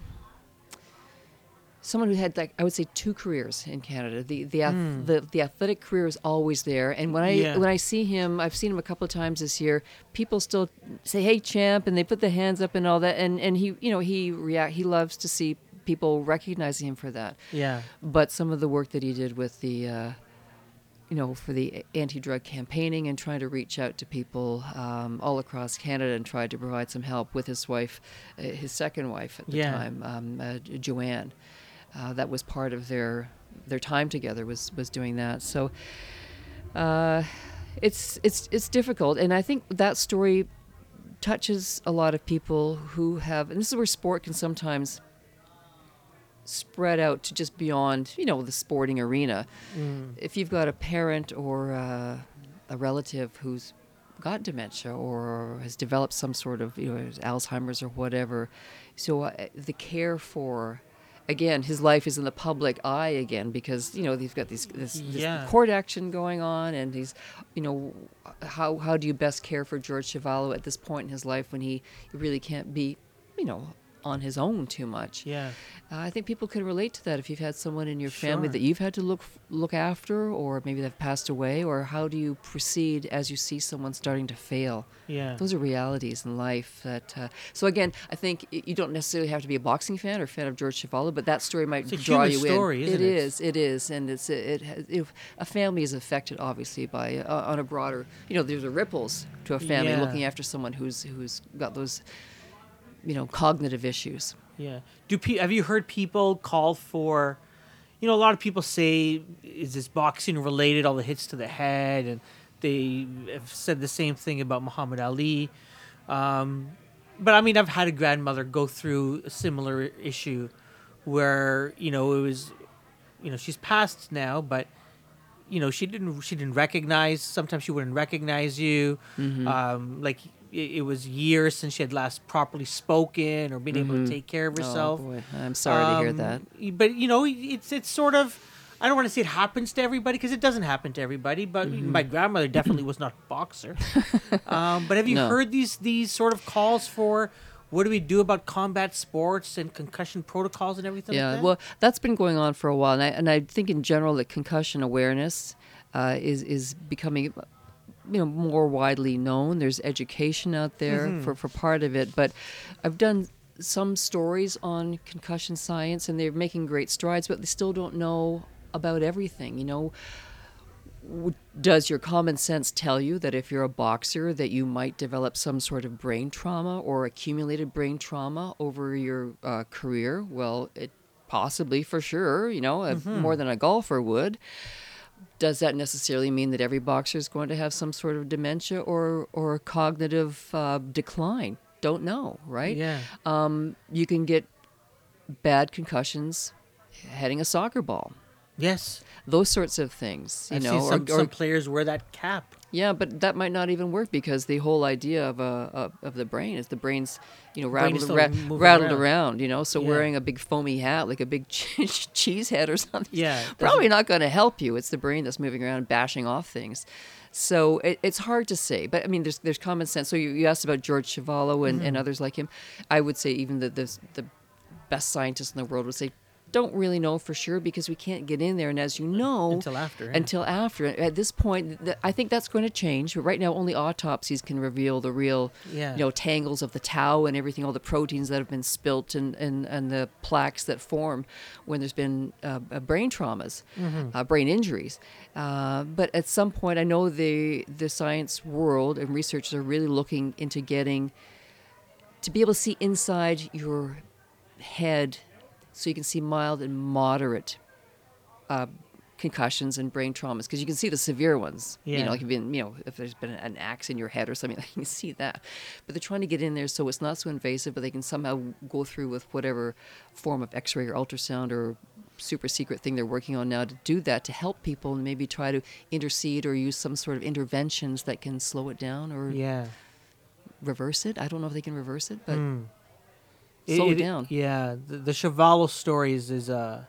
someone who had like I would say two careers in Canada. The the ath- the, the athletic career is always there, and when I Yeah. when I see him, I've seen him a couple of times this year. People still say, "Hey, champ," and they put the hands up and all that, and and he you know he react he loves to see people recognizing him for that. Yeah. But some of the work that he did with the, uh, you know, for the anti-drug campaigning and trying to reach out to people um, all across Canada and tried to provide some help with his wife, uh, his second wife at the Yeah. time, um, uh, Joanne. Uh, that was part of their their time together was was doing that. So uh, it's it's it's difficult, and I think that story touches a lot of people who have, and this is where sport can sometimes spread out to just beyond, you know, the sporting arena. Mm. If you've got a parent or uh, a relative who's got dementia or has developed some sort of, you know, Alzheimer's or whatever, so uh, the care for. Again, his life is in the public eye again because you know he's got these this, this Yeah. court action going on, and he's, you know, how how do you best care for George Chuvalo at this point in his life when he really can't be, you know, on his own too much. Yeah. Uh, I think people can relate to that if you've had someone in your family that you've had to look look after, or maybe they've passed away, or how do you proceed as you see someone starting to fail? Yeah. Those are realities in life. That uh, so again, I think you don't necessarily have to be a boxing fan or fan of George Chuvalo, but that story might draw you story, in. isn't it? It is. It is, and it's it, has, if a family is affected obviously by uh, on a broader. You know, there's a ripples to a family Yeah. looking after someone who's who's got those, you know, cognitive issues. Yeah. Do pe- have you heard people call for? You know, a lot of people say, "Is this boxing related? All the hits to the head," and they have said the same thing about Muhammad Ali. Um, but I mean, I've had a grandmother go through a similar issue, where you know it was, you know, she's passed now, but you know she didn't she didn't recognize. Sometimes she wouldn't recognize you. Um, like it, it was years since she had last properly spoken or been able to take care of herself. Oh boy, I'm sorry to hear Um, that. But you know, it's it's sort of. I don't want to say it happens to everybody because it doesn't happen to everybody. But Mm-hmm. my grandmother definitely <clears throat> was not a boxer. <laughs> um, but have you No. heard these these sort of calls for what do we do about combat sports and concussion protocols and everything? Yeah, like that? well, that's been going on for a while, and I, and I think in general that concussion awareness uh, is is becoming, you know, more widely known. There's education out there Mm-hmm. for for part of it, but I've done some stories on concussion science, and they're making great strides, but they still don't know about everything. You know, does your common sense tell you that if you're a boxer that you might develop some sort of brain trauma or accumulated brain trauma over your uh, career well it possibly for sure you know uh, more than a golfer would does that necessarily mean that every boxer is going to have some sort of dementia or or cognitive uh, decline don't know right yeah, um, you can get bad concussions heading a soccer ball yes. those sorts of things you I've know seen some, or, or some players wear that cap. Yeah, but that might not even work because the whole idea of a of, of the brain is the brain's you know rattled ra- rattled around. around. you know. So Yeah. wearing a big foamy hat like a big <laughs> che- cheese head or something, Yeah, probably not going to help you. It's the brain that's moving around, bashing off things. So it, it's hard to say, but I mean, there's there's common sense. So you, you asked about George Chuvalo and, Mm-hmm. and others like him. I would say even the, the the best scientists in the world would say don't really know for sure because we can't get in there. And as you know, Until after, yeah. until after. At this point, th- I think that's going to change. But right now, only autopsies can reveal the real, Yeah. you know, tangles of the tau and everything, all the proteins that have been spilt and, and, and the plaques that form when there's been uh, uh, brain traumas, uh, brain injuries. Uh, but at some point, I know the the science world and researchers are really looking into getting to be able to see inside your head so you can see mild and moderate uh, concussions and brain traumas because you can see the severe ones. Yeah. You know, like if, been, you know, if there's been an axe in your head or something, like <laughs> you can see that. But they're trying to get in there so it's not so invasive, but they can somehow go through with whatever form of x ray or ultrasound or super secret thing they're working on now to do that to help people and maybe try to intercede or use some sort of interventions that can slow it down or yeah. reverse it. I don't know if they can reverse it, but Mm. Slow it, down. Yeah, the, the Chuvalo stories is uh,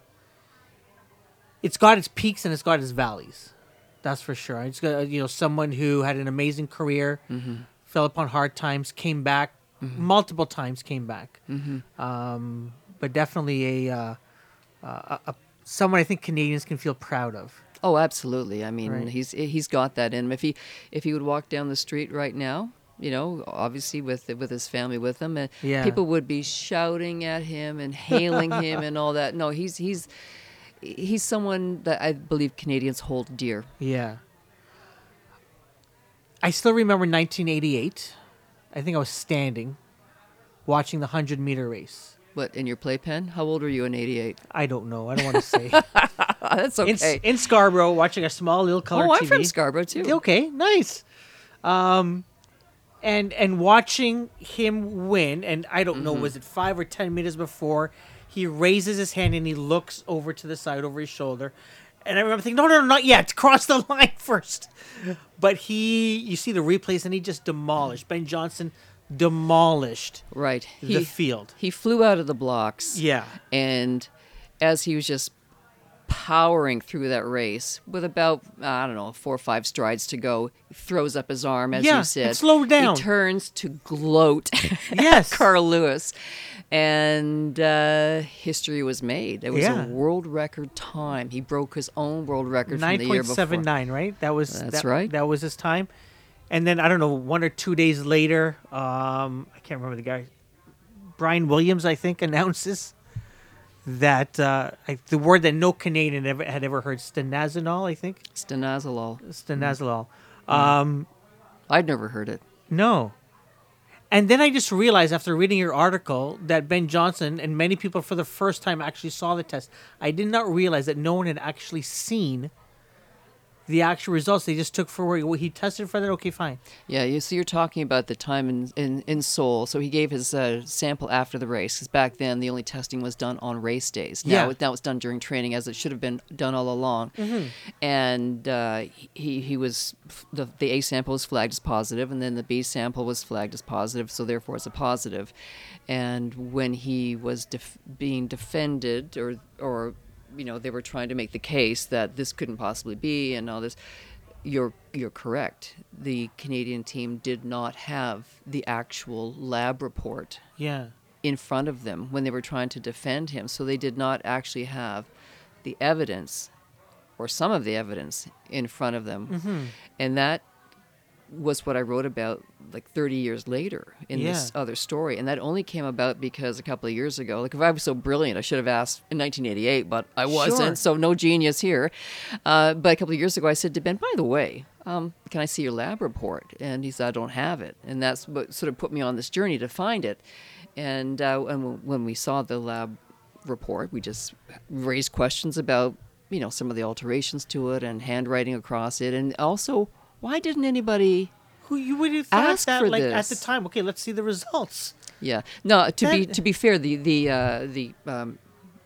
it's got its peaks and it's got its valleys. That's for sure. It's got you know someone who had an amazing career, Mm-hmm. fell upon hard times, came back multiple times, came back. Mm-hmm. Um, but definitely a, uh, a, a someone I think Canadians can feel proud of. Oh, absolutely. I mean, Right. he's he's got that in him. If he if he would walk down the street right now, you know, obviously with with his family with him, and Yeah. people would be shouting at him and hailing <laughs> him and all that. No, he's he's he's someone that I believe Canadians hold dear. Yeah. I still remember 1988. I think I was standing watching the 100 meter race. What in your playpen? How old were you in '88? I don't know. I don't want to say. <laughs> That's in, okay. in Scarborough, watching a small little color oh, I'm from Scarborough too. Okay, nice. Um, and and watching him win, and I don't know, Mm-hmm. was it five or ten minutes before he raises his hand and he looks over to the side over his shoulder, and I remember thinking, no, no, no, not yet. <laughs> Cross the line first. But he, you see the replays, and he just demolished Ben Johnson, demolished Right. the He field. he flew out of the blocks. Yeah, And as he was just powering through that race with about I don't know four or five strides to go, he throws up his arm as Yeah, you said. slowed down. He turns to gloat <laughs> Yes. Carl Lewis, and uh, history was made. It was Yeah. a world record time. He broke his own world record from nine the year before. seven right? That was That's that, right. That was his time. And then I don't know, one or two days later, um, I can't remember the guy. Brian Williams, I think, announces that uh, I, the word that no Canadian ever had ever heard, stanozolol, I think, Stanozolol. stanozolol. Um, I'd never heard it. no. And then I just realized after reading your article that Ben Johnson and many people for the first time actually saw the test. I did not realize that no one had actually seen the actual results. They just took for what he tested for that. Okay, fine. Yeah, you so you're talking about the time in in, in Seoul. So he gave his uh, sample after the race because back then the only testing was done on race days. Now, Yeah. it, now it's done during training, as it should have been done all along. And uh, he he was the the A sample was flagged as positive, and then the B sample was flagged as positive. So therefore, it's a positive. And when he was def- being defended, or or you know they were trying to make the case that this couldn't possibly be, and all this you're you're correct. The Canadian team did not have the actual lab report Yeah. in front of them when they were trying to defend him, so they did not actually have the evidence or some of the evidence in front of them. Mm-hmm. And that was what I wrote about like 30 years later in this other story. And that only came about because a couple of years ago, like if I was so brilliant, I should have asked in 1988, but I wasn't. Sure. So no genius here. Uh, but a couple of years ago, I said to Ben, by the way, um, can I see your lab report? And he said, I don't have it. And that's what sort of put me on this journey to find it. And, uh, and w- when we saw the lab report, we just raised questions about, you know, some of the alterations to it and handwriting across it. And also, why didn't anybody Who you would have thought Ask that for like at the time? Okay, let's see the results. Yeah. No. To be to be fair, the the uh, the um,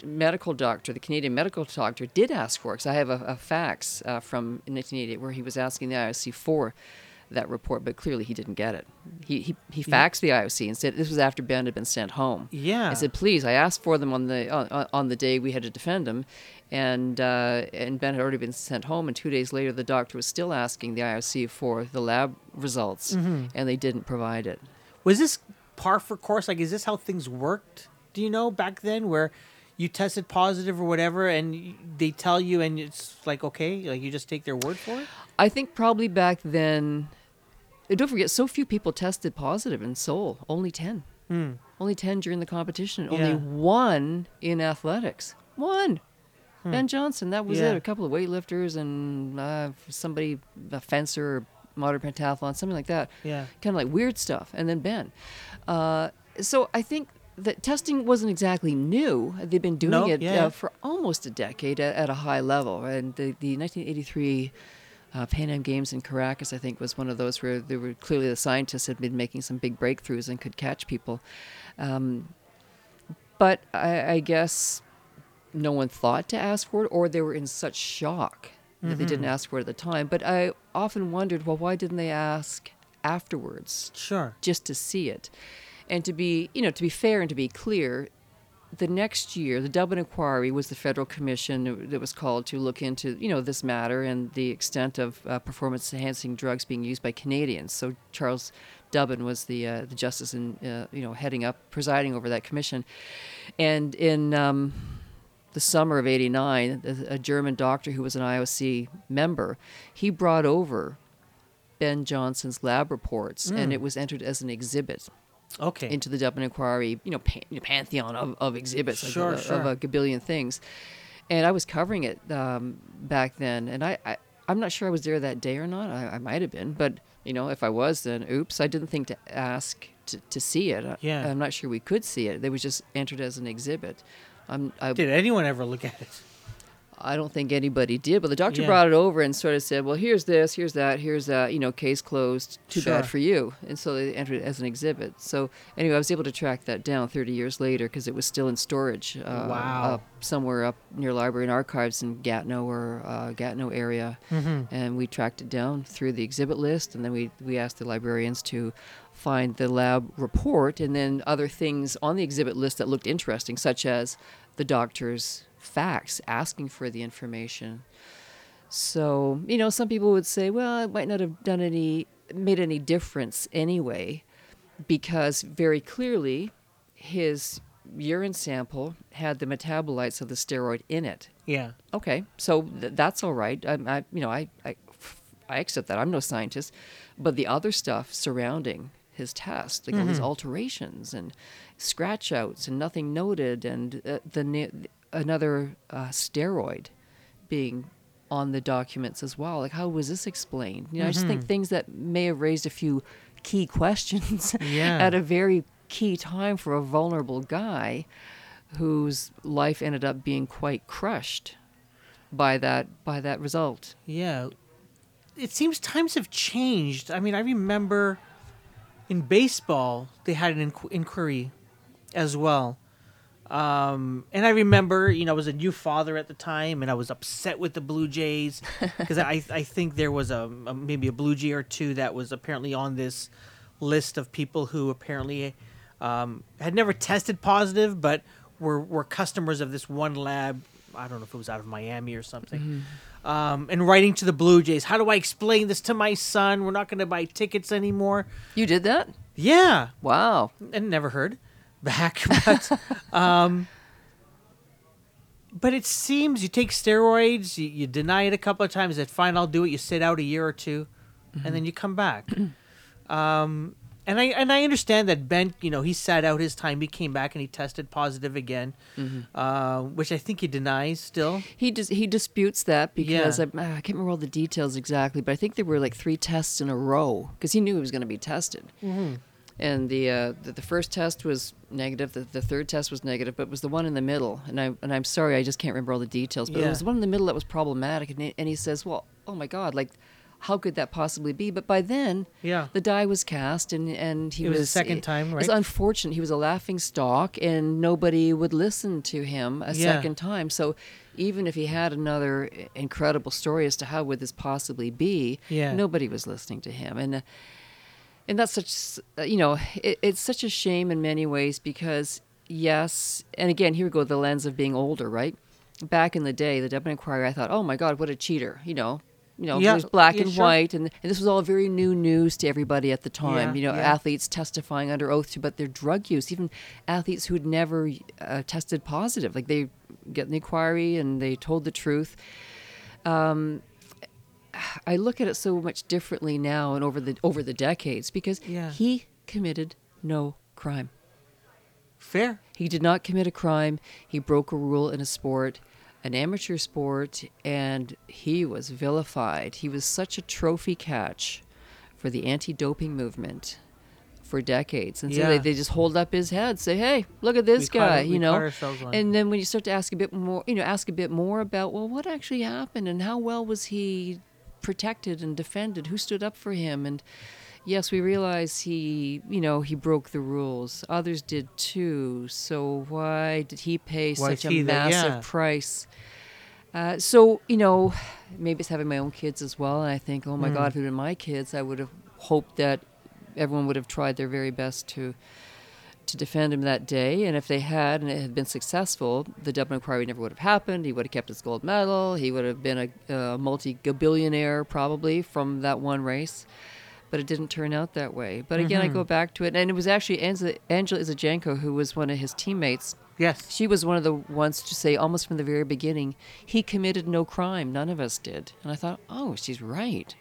medical doctor, the Canadian medical doctor, did ask for it. 'cause I have a, a fax uh, from 1988 where he was asking the IOC for that report, but clearly he didn't get it. He he, he faxed the IOC and said this was after Ben had been sent home. Yeah. I said, please, I asked for them on the on, on the day we had to defend him, and uh, and Ben had already been sent home. And two days later, the doctor was still asking the IOC for the lab results, Mm-hmm. and they didn't provide it. Was this par for course? Like, is this how things worked? Do you know back then where you tested positive or whatever, and they tell you, and it's like okay, like you just take their word for it? I think probably back then. Don't forget, so few people tested positive in Seoul. Only ten. Only ten during the competition. Only one in athletics. One. Ben Johnson. That was Yeah. it. A couple of weightlifters and uh, somebody, a fencer, or modern pentathlon, something like that. Yeah. Kind of like weird stuff. And then Ben. Uh, so I think that testing wasn't exactly new. They've been doing No, it yeah. uh, for almost a decade at, at a high level. And the, the 1983 uh, Pan Am Games in Caracas, I think, was one of those where there were clearly the scientists had been making some big breakthroughs and could catch people. Um, but I, I guess no one thought to ask for it, or they were in such shock that they didn't ask for it at the time. But I often wondered, well, why didn't they ask afterwards? Sure. just to see it. And to be, you know, to be fair and to be clear, the next year, the Dubin Inquiry was the federal commission that was called to look into, you know, this matter and the extent of uh, performance-enhancing drugs being used by Canadians. So Charles Dubin was the uh, the justice and uh, you know heading up, presiding over that commission. And in um, the summer of '89, a German doctor who was an IOC member, he brought over Ben Johnson's lab reports, Mm. and it was entered as an exhibit Okay. into the Dubin Inquiry, you know, pan, pantheon of, of exhibits, like, Sure, of, sure. of a gabillion things. And I was covering it um, back then, and I, I, I'm not sure I was there that day or not. I, I might have been, but you know, if I was, then oops, I didn't think to ask to, to see it. I- Yeah. I'm not sure we could see it. It was just entered as an exhibit. Um, I, Did anyone ever look at it? I don't think anybody did, but the doctor Yeah. brought it over and sort of said, "Well, here's this, here's that, here's that. You know, case closed. Too Sure. bad for you." And so they entered it as an exhibit. So anyway, I was able to track that down 30 years later because it was still in storage. Uh, Wow. Up somewhere up near Library and Archives in Gatineau or uh, Gatineau area, Mm-hmm. and we tracked it down through the exhibit list, and then we we asked the librarians to find the lab report and then other things on the exhibit list that looked interesting, such as the doctor's facts, asking for the information. So, you know, some people would say, well, it might not have done any, made any difference anyway, because very clearly his urine sample had the metabolites of the steroid in it. Yeah. Okay, so th- that's all right. I, I, you know, I, I, I accept that. I'm no scientist, but the other stuff surrounding his test, like all these alterations and scratch outs and nothing noted, and uh, the another uh, steroid being on the documents as well. Like, how was this explained? You know, I just think things that may have raised a few key questions <laughs> Yeah. at a very key time for a vulnerable guy whose life ended up being quite crushed by that by that result. Yeah. It seems times have changed. I mean, I remember in baseball they had an inqu- inquiry as well. Um, and I remember, you know, I was a new father at the time, and I was upset with the Blue Jays <laughs> because I I think there was a, a maybe a Blue Jay or two that was apparently on this list of people who apparently um, had never tested positive, but were were customers of this one lab. I don't know if it was out of Miami or something. Um, and writing to the Blue Jays, how do I explain this to my son? We're not going to buy tickets anymore. You did that? Yeah, Wow. and never heard back. <laughs> But, um, but it seems you take steroids, you, you deny it a couple of times, that fine, I'll do it. You sit out a year or 2 and then you come back. <clears throat> um, and I and I understand that Ben, you know, he sat out his time. He came back and he tested positive again, uh, which I think he denies still. He dis- he disputes that because Yeah. I, ah, I can't remember all the details exactly, but I think there were like three tests in a row because he knew he was going to be tested. Mm-hmm. And the, uh, the the first test was negative. The, the third test was negative, but it was the one in the middle. And I and I'm sorry, I just can't remember all the details. But Yeah. it was the one in the middle that was problematic. And he, and he says, "Well, oh my God, like, how could that possibly be?" But by then, Yeah. the die was cast, and and he It was was second it- time, It was unfortunate. He was a laughing stock, and nobody would listen to him a Yeah. second time. So even if he had another incredible story as to how would this possibly be, Yeah. nobody was listening to him, and. Uh, and that's such uh, you know it, it's such a shame in many ways because yes and again here we go the lens of being older right back in the day the Dubin Inquiry I thought oh my god what a cheater you know you know Yeah, it was black yeah, and sure. white and, and this was all very new news to everybody at the time Yeah, you know athletes testifying under oath to but their drug use even athletes who'd never uh, tested positive like they get the inquiry and they told the truth I look at it so much differently now and over the over the decades because Yeah. he committed no crime. Fair. He did not commit a crime. He broke a rule in a sport, an amateur sport, and he was vilified. He was such a trophy catch for the anti-doping movement for decades. And so they, they just hold up his head, say, "Hey, look at this We guy," you know. caught ourselves on it. And then when you start to ask a bit more, you know, ask a bit more about, well, what actually happened and how well was he protected and defended? Who stood up for him? And yes, we realize he, you know, he broke the rules. Others did too. So why did he pay Why such a the- massive yeah. price? Uh, so you know, maybe it's having my own kids as well, and I think, oh my Mm. God, if it had been my kids, I would have hoped that everyone would have tried their very best to to defend him that day. And if they had, and it had been successful, the Dubin Inquiry never would have happened. He would have kept his gold medal. He would have been a, a multi-billionaire probably from that one race. But it didn't turn out that way. But again, I Mm-hmm. go back to it, and it was actually Angela, Angella Issajenko who was one of his teammates. Yes. She was one of the ones to say almost from the very beginning, he committed no crime. None of us did. And I thought, oh, she's right.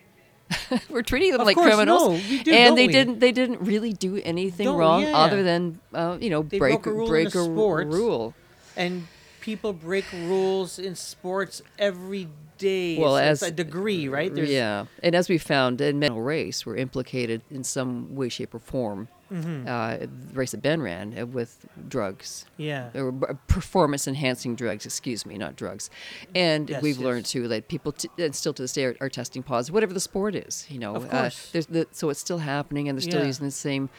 <laughs> we're treating them Of like course, criminals, no, do, and they we? didn't. They didn't really do anything Don't- wrong yeah. other than uh, you know They break a rule break a a sport. rule. and people break rules in sports every day. Well, as- it's a degree, right? yeah, and as we found, in mental race were implicated in some way, shape, or form. Mm-hmm. Uh, race that Ben ran uh, with drugs. yeah, or performance enhancing drugs, excuse me, not drugs. And Yes, we've yes. learned too that people, t- and still to this day, are, are testing positive, whatever the sport is, you know. Of Uh, course. there's the, so it's still happening, and they're still Yeah. using the same,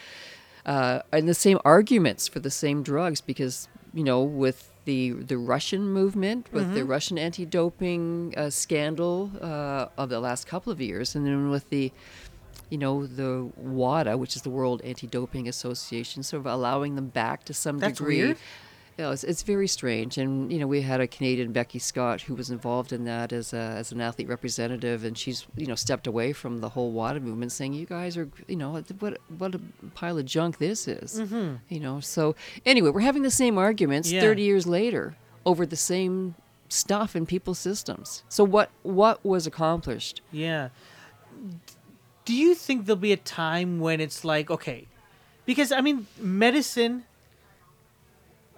uh, and the same arguments for the same drugs because, you know, with the the Russian movement, with Mm-hmm. the Russian anti-doping uh, scandal uh, of the last couple of years, and then with the you know, the WADA, which is the World Anti-Doping Association, sort of allowing them back to some That's degree. weird. You know, it's, it's very strange, and you know, we had a Canadian Beckie Scott who was involved in that as a, as an athlete representative, and she's you know stepped away from the whole WADA movement, saying you guys are you know what what a pile of junk this is, Mm-hmm. you know. So anyway, we're having the same arguments Yeah. thirty years later over the same stuff in people's systems. So what what was accomplished? yeah. Do you think there'll be a time when it's like okay, because I mean, medicine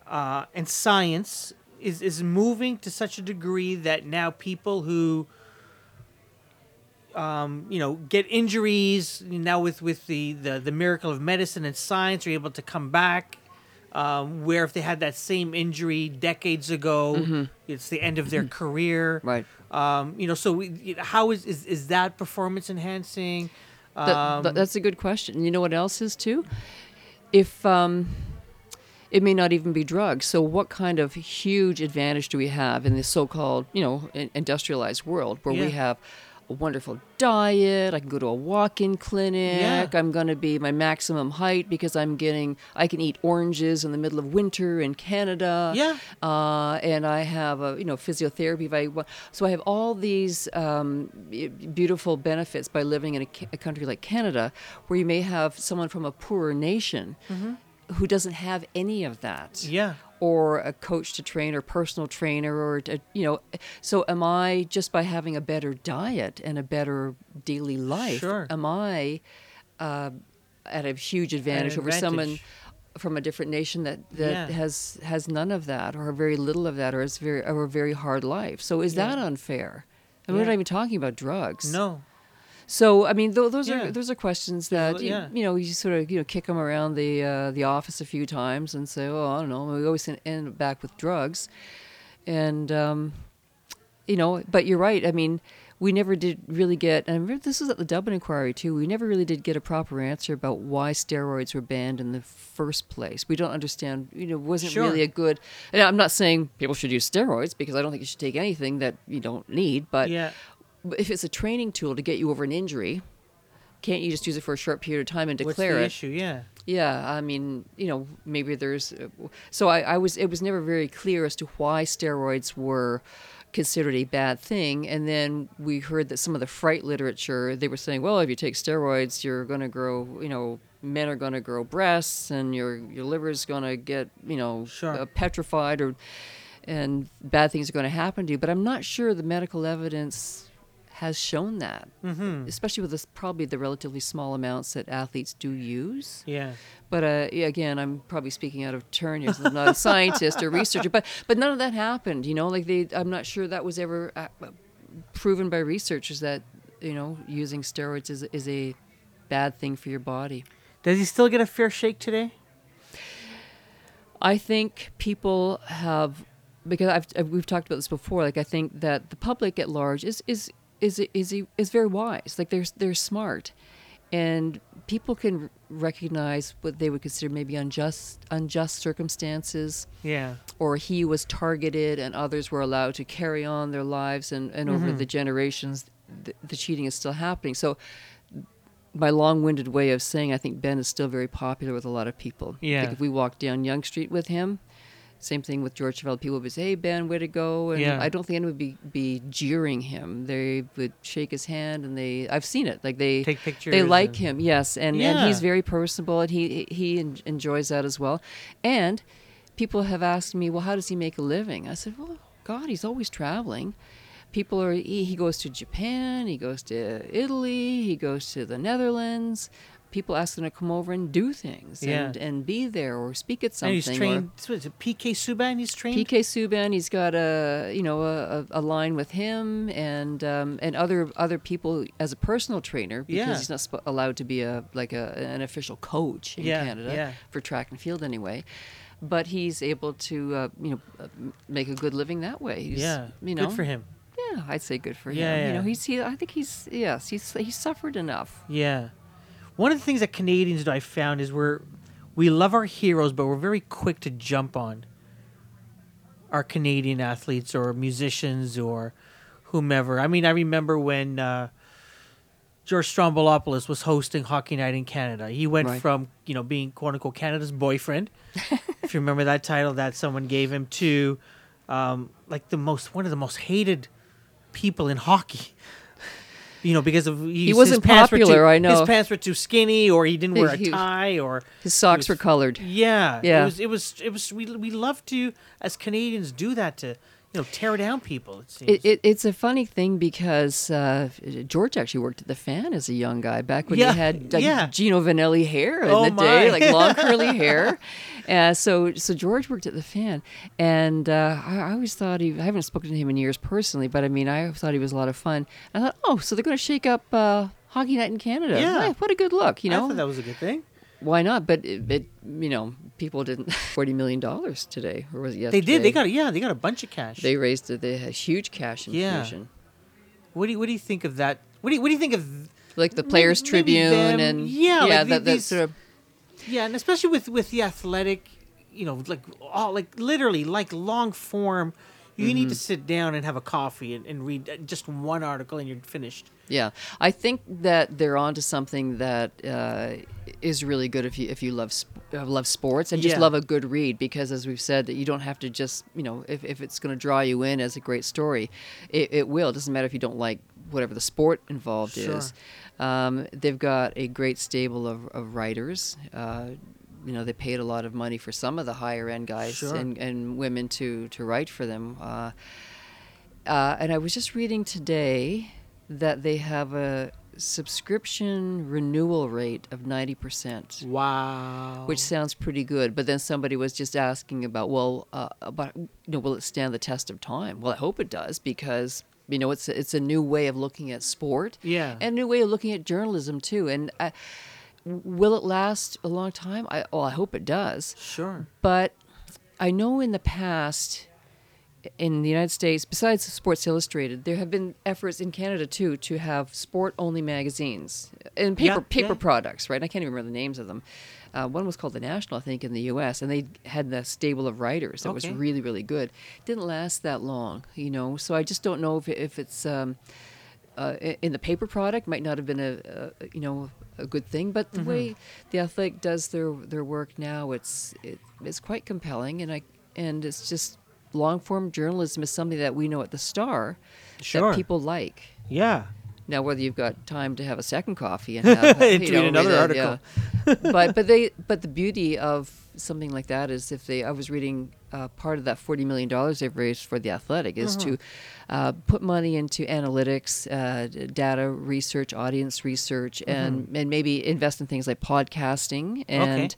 uh, and science is is moving to such a degree that now people who um, you know get injuries now with with the, the the miracle of medicine and science are able to come back um, where if they had that same injury decades ago it's the end of their <clears throat> career Right. um, you know so we, how is, is is that performance enhancing um, that- that's a good question. You know what else is too? If um, it may not even be drugs. So, what kind of huge advantage do we have in this so-called, you know, industrialized world where Yeah. we have a wonderful diet? I can go to a walk-in clinic. Yeah. I'm going to be my maximum height because I'm getting. I can eat oranges in the middle of winter in Canada. Yeah. Uh, and I have a you know physiotherapy. If I wa- so I have all these um, beautiful benefits by living in a, a country like Canada, where you may have someone from a poorer nation who doesn't have any of that. Yeah. Or a coach to train or personal trainer or you know so am i just by having a better diet and a better daily life Sure. am i uh, at a huge advantage over someone from a different nation that that Yeah. has has none of that or very little of that or is very or a very hard life? So is that unfair? And we're not even talking about drugs. No so I mean, th- those Yeah. are those are questions that you, yeah. you know you sort of you know kick them around the uh, the office a few times and say, oh, I don't know. We always end up back with drugs, and um, you know. But you're right. I mean, we never did really get. And I remember this was at the Dubin inquiry too. We never really did get a proper answer about why steroids were banned in the first place. We don't understand. You know, wasn't Sure. really a good. And I'm not saying people should use steroids because I don't think you should take anything that you don't need. But yeah but if it's a training tool to get you over an injury, can't you just use it for a short period of time and what's declare the it? issue yeah Yeah, I mean, you know, maybe there's. So I, I was. It was never very clear as to why steroids were considered a bad thing, and then we heard that some of the fright literature they were saying, well, if you take steroids, you're going to grow. You know, men are going to grow breasts, and your your liver's going to get you know Sure. uh, petrified, or and bad things are going to happen to you. But I'm not sure the medical evidence has shown that, mm-hmm. especially with this, probably the relatively small amounts that athletes do use. yeah But uh, again, I'm probably speaking out of turn here. I'm not a scientist or researcher, but but none of that happened. You know, like they, I'm not sure that was ever uh, proven by researchers that you know using steroids is is a bad thing for your body. does he still get a fair shake today I think people have because I've, I've we've talked about this before. Like I think that the public at large is is is is is very wise. Like they're they're smart, and people can recognize what they would consider maybe unjust unjust circumstances, yeah or he was targeted and others were allowed to carry on their lives, and and over Mm-hmm. the generations, the, the cheating is still happening. So. My long-winded way of saying, I think Ben is still very popular with a lot of people. Yeah. Like if we walk down Yonge Street with him, same thing with George Chevelle. People would say, "Hey Ben, way to go!" And Yeah. I don't think anyone would be be jeering him. They would shake his hand, and they I've seen it. Like they Take pictures They like and- him, yes, and and he's very personable, and he he en- enjoys that as well. And people have asked me, "Well, how does he make a living?" I said, "Well, God, he's always traveling." people are he, he goes to Japan, he goes to Italy, he goes to the Netherlands. People ask him to come over and do things and, Yeah. and be there or speak at something. and he's or- trained. What is it, PK Subban? He's trained. PK Subban, he's got a you know a, a, line with him and um, and other other people as a personal trainer because Yeah. he's not sp- allowed to be a like a, an official coach in Yeah, Canada yeah. for track and field anyway. But he's able to uh, you know uh, make a good living that way. He's, yeah, you know, good for him. Yeah, I'd say good for Yeah, him. You know, he's he. I think he's yes, he's he's suffered enough. Yeah. One of the things that Canadians do I found is we're we love our heroes, but we're very quick to jump on our Canadian athletes or musicians or whomever. I mean, I remember when uh, George Stroumboulopoulos was hosting Hockey Night in Canada. He went Right. from you know being quote unquote Canada's boyfriend, <laughs> if you remember that title that someone gave him, to um, like the most one of the most hated people in hockey. You know, because of he, wasn't his pants were popular, too- I know. his pants were too skinny, or he didn't wear a tie, or His socks was- were colored. yeah, Yeah. It was, it was, it was. We we love to as Canadians do that to you know tear down people. It seems. It, it, it's a funny thing because uh, George actually worked at the fan as a young guy back when Yeah, he had like, yeah. Gino Vannelli hair in Oh the day, like long curly <laughs> hair. Uh, so so George worked at the fan, and uh, I, I always thought he. I haven't spoken to him in years personally, but I mean I thought he was a lot of fun. I thought, oh, so they're going to shake up uh, Hockey Night in Canada. Yeah. Hey, what a good look, you know. I thought that was a good thing. Why not? But it, it, you know, people didn't. <laughs> Forty million dollars today, or was it yesterday? They did. They got yeah. They got a bunch of cash. They raised it. They had huge cash infusion. Yeah. what do you What do you think of that? What do you What do you think of? like the Players maybe Tribune them- and yeah, like the- that, that these- sort of Yeah, and especially with with the athletic, you know, like all like literally like long form. You need Mm-hmm. to sit down and have a coffee and, and read uh, just one article and you're finished. yeah. I think that they're onto something that uh, is really good if you if you love sp- uh, love sports and just Yeah. love a good read because as we've said that you don't have to just you know if, if it's going to draw you in as a great story, it, it will. It doesn't matter if you don't like whatever the sport involved Sure. is. Um, they've got a great stable of, of writers. Uh, you know, they paid a lot of money for some of the higher end guys Sure. and, and women to, to write for them. Uh, uh, and I was just reading today that they have a subscription renewal rate of 90%. Wow. Which sounds pretty good, but then somebody was just asking about, well, uh, about you know, will it stand the test of time? Well, I hope it does because you know it's it's a new way of looking at sport, Yeah. and a new way of looking at journalism too. And will it last a long time? I well, I hope it does. sure. But I know in the past, in the United States, besides Sports Illustrated, there have been efforts in Canada too to have sport-only magazines and paper Yeah, paper yeah. products. Right? I can't even remember the names of them. Uh, one was called the National, I think, in the U.S., and they had the stable of writers that was really, really good. Didn't last that long, you know. So I just don't know if if it's. Um, uh, in the paper product might not have been a, a you know a good thing, but Mm-hmm. the way the athletic does their their work now, it's it, it's quite compelling, and I and it's just long form journalism is something that we know at the Star Sure. that people like. Yeah. Now, whether you've got time to have a second coffee and <laughs> have, And you to know, read another article. yeah. but but <laughs> they but the beauty of something like that is if they I was reading uh, part of that forty million dollars they've raised for the athletic is to Uh-huh. uh, put money into analytics, uh, data research, audience research, and and maybe invest in things like podcasting and.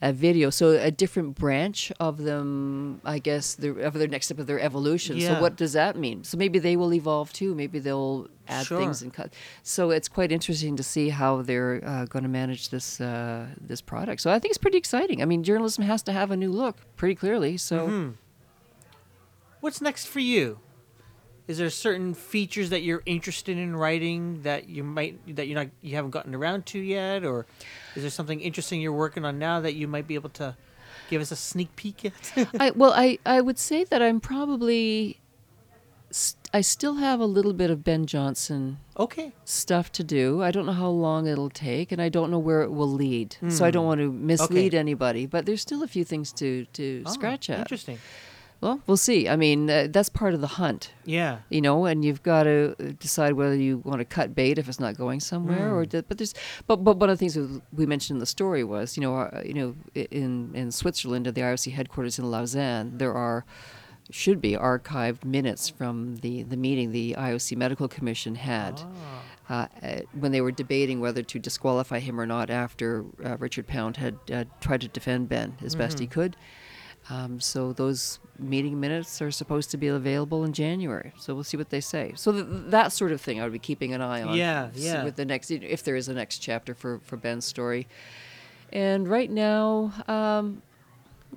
Uh, video, so a different branch of them, I guess, the, of their next step of their evolution. Yeah. So, what does that mean? So maybe they will evolve too. Maybe they'll add Sure. things and cut. So it's quite interesting to see how they're uh, going to manage this uh, this product. So I think it's pretty exciting. I mean, journalism has to have a new look, pretty clearly. So Mhm. What's next for you? Is there certain features that you're interested in writing that you might that you're not you haven't gotten around to yet, or is there something interesting you're working on now that you might be able to give us a sneak peek at? <laughs> I well, I I would say that I'm probably. St- I still have a little bit of Ben Johnson okay. stuff to do. I don't know how long it'll take, and I don't know where it will lead. So I hmm. don't want to mislead anybody. But there's still a few things to to Oh, scratch at. Interesting. Well, we'll see. I mean, uh, that's part of the hunt. Yeah. you know, and you've got to decide whether you want to cut bait if it's not going somewhere, or d- but there's but but one of the things we mentioned in the story was you know our, you know in in Switzerland at the IOC headquarters in Lausanne there are should be archived minutes from the, the meeting the IOC Medical Commission had uh, uh, when they were debating whether to disqualify him or not after uh, Richard Pound had uh, tried to defend Ben as best he could. Um, so those meeting minutes are supposed to be available in January. So we'll see what they say. So th- that sort of thing I would be keeping an eye on. Yeah, yeah. With the next, if there is a next chapter for for Ben's story. And right now, um,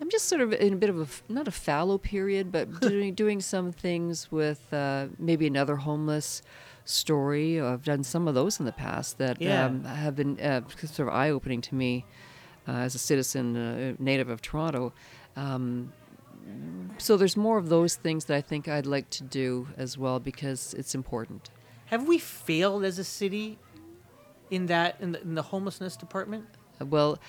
I'm just sort of in a bit of a not a fallow period, but <laughs> doing doing some things with uh, maybe another homeless story. I've done some of those in the past that Yeah. um, have been uh, sort of eye opening to me as a citizen uh, native of Toronto. Um, so there's more of those things that I think I'd like to do as well because it's important. Have we failed as a city in that in the, in the homelessness department? Uh, Well,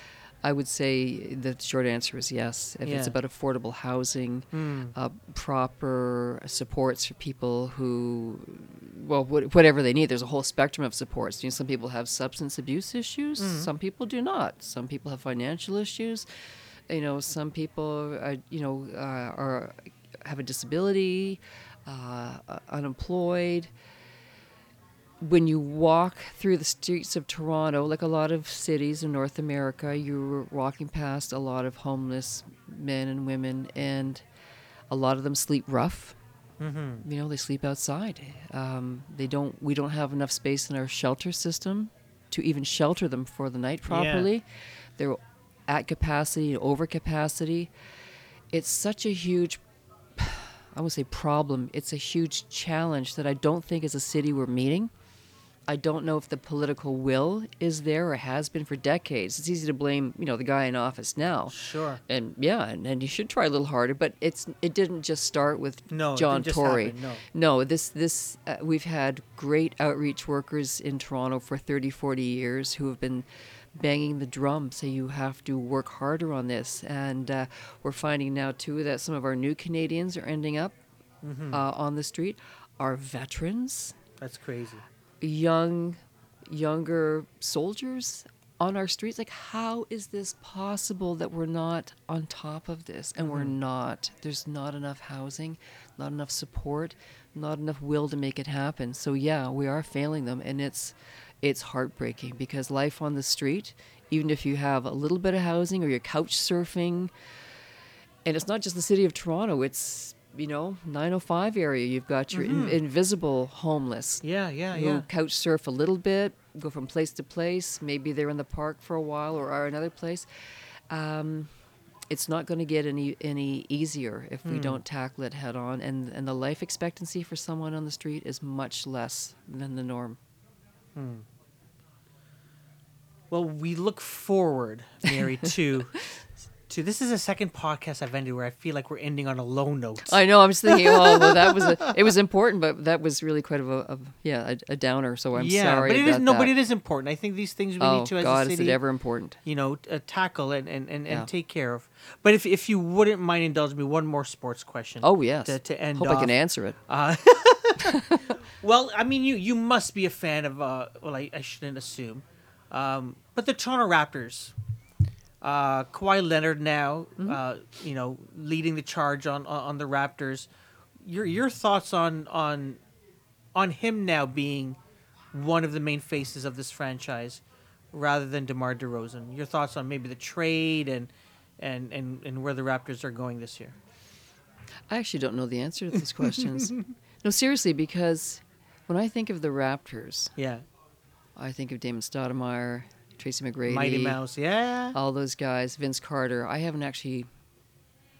I would say the short answer is yes. If it's about affordable housing, Hmm. uh, proper supports for people who, well, what, whatever they need. There's a whole spectrum of supports. You know, some people have substance abuse issues. Some people do not. Some people have financial issues. You know, some people, are, you know, uh, are have a disability, uh, unemployed when you walk through the streets of Toronto, like a lot of cities in North America, you're walking past a lot of homeless men and women, and a lot of them sleep rough. Mm-hmm. You know, they sleep outside. Um, they don't. We don't have enough space in our shelter system to even shelter them for the night properly. They're at capacity, and over capacity. It's such a huge <sighs> I would say problem. It's a huge challenge that I don't think as a city we're meeting. I don't know if the political will is there or has been for decades. It's easy to blame, you know, the guy in office now. Sure. And yeah, and, and you should try a little harder, but it's it didn't just start with No, it John Tory. happen, no. No, this this uh, we've had great outreach workers in Toronto for 30, 40 years who have been banging the drum say you have to work harder on this and uh, we're finding now too that some of our new Canadians are ending up Mm-hmm. uh, on the street are veterans That's crazy. Young younger soldiers on our streets? Like how is this possible that we're not on top of this? And we're mm-hmm. not. There's not enough housing not enough support not enough will to make it happen. So yeah we are failing them and it's it's heartbreaking because life on the street even if you have a little bit of housing or you're couch surfing and it's not just the city of Toronto it's you know 905 area you've got your in- invisible homeless Yeah, yeah, yeah. couch surf a little bit, go from place to place. Maybe they're in the park for a while or are another place. Um, it's not going to get any any easier if Hmm. we don't tackle it head on. And and the life expectancy for someone on the street is much less than the norm. Well, we look forward, Mary, to <laughs> this is the second podcast I've ended where I feel like we're ending on a low note. I know. I'm just thinking, oh, well, that was a, <laughs> it was important, but that was really quite of a, of yeah a, a downer. So I'm yeah, sorry but it about is no, that. but it is important. I think these things we oh need to as God, a is city, it ever important? you know, uh, tackle and and, and, Yeah. and take care of. But if if you wouldn't mind indulging me, one more sports question. Oh yes. to, to end Hope off. I can answer it. <laughs> <laughs> Well, I mean, you you must be a fan of. Uh, well, I, I shouldn't assume, um, but the Toronto Raptors. Uh, Kawhi Leonard now, Mm-hmm. uh, you know, leading the charge on on on the Raptors. Your your thoughts on on on him now being one of the main faces of this franchise, rather than DeMar DeRozan. Your thoughts on maybe the trade and and and, and where the Raptors are going this year. I actually don't know the answer to these <laughs> questions. no, seriously, because when I think of the Raptors, Yeah, I think of Damon Stoudamire, Tracy McGrady, Mighty Mouse. Yeah, all those guys, Vince Carter. I haven't actually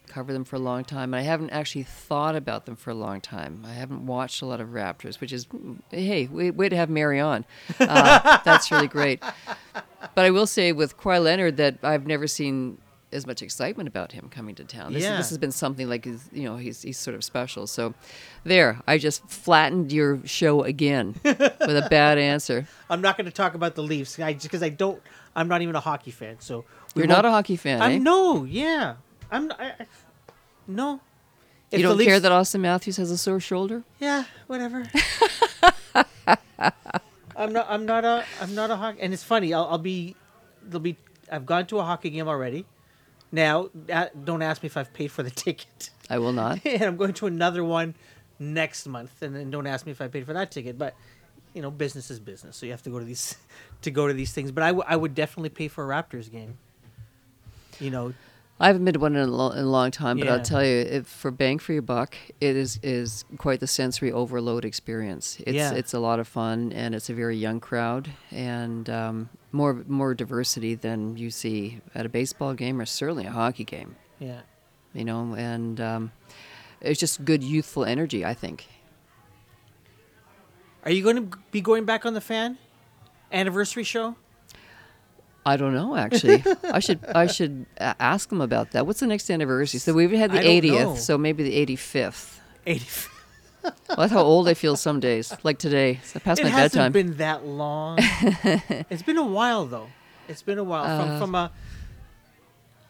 covered them for a long time. and I haven't actually thought about them for a long time. I haven't watched a lot of Raptors, which is, hey, way, way to have Mary on. Uh, <laughs> that's really great. But I will say with Kawhi Leonard that I've never seen as much excitement about him coming to town. This, Yeah. this has been something like, you know, he's, he's sort of special. So there, I just flattened your show again <laughs> with a bad answer. I'm not going to talk about the Leafs because I don't. I'm not even a hockey fan. So You're not a hockey fan, eh? I'm no. Yeah. I'm. I, I, no. If You don't Leafs- care that Auston Matthews has a sore shoulder? Yeah. Whatever. <laughs> I'm not. I'm not a. I'm not a hockey. And it's funny. I'll, I'll be. There'll be. I've gone to a hockey game already. Now, don't ask me if I've paid for the <laughs> ticket. I will not. <laughs> and I'm going to another one next month. And then don't ask me if I paid for that ticket, but you know, business is business, so you have to go to these <laughs> to go to these things. But I, w- I would definitely pay for a Raptors game. You know, I haven't been to one in a, lo- in a long time, but Yeah. I'll tell you, for bang for your buck, it is is quite the sensory overload experience. It's Yeah. it's a lot of fun, and it's a very young crowd, and um, more more diversity than you see at a baseball game or certainly a hockey game. yeah. You know, and um, it's just good youthful energy. I think. Are you going to be going back on the fan anniversary show? I don't know actually. I should I should ask them about that. What's the next anniversary? So we've had the I don't 80th, know. so maybe the 85th. Eighty. Well, that's how old I feel some days. Like today, it's past It my hasn't bedtime. been that long. <laughs> it's been a while though. It's been a while Uh, from from a.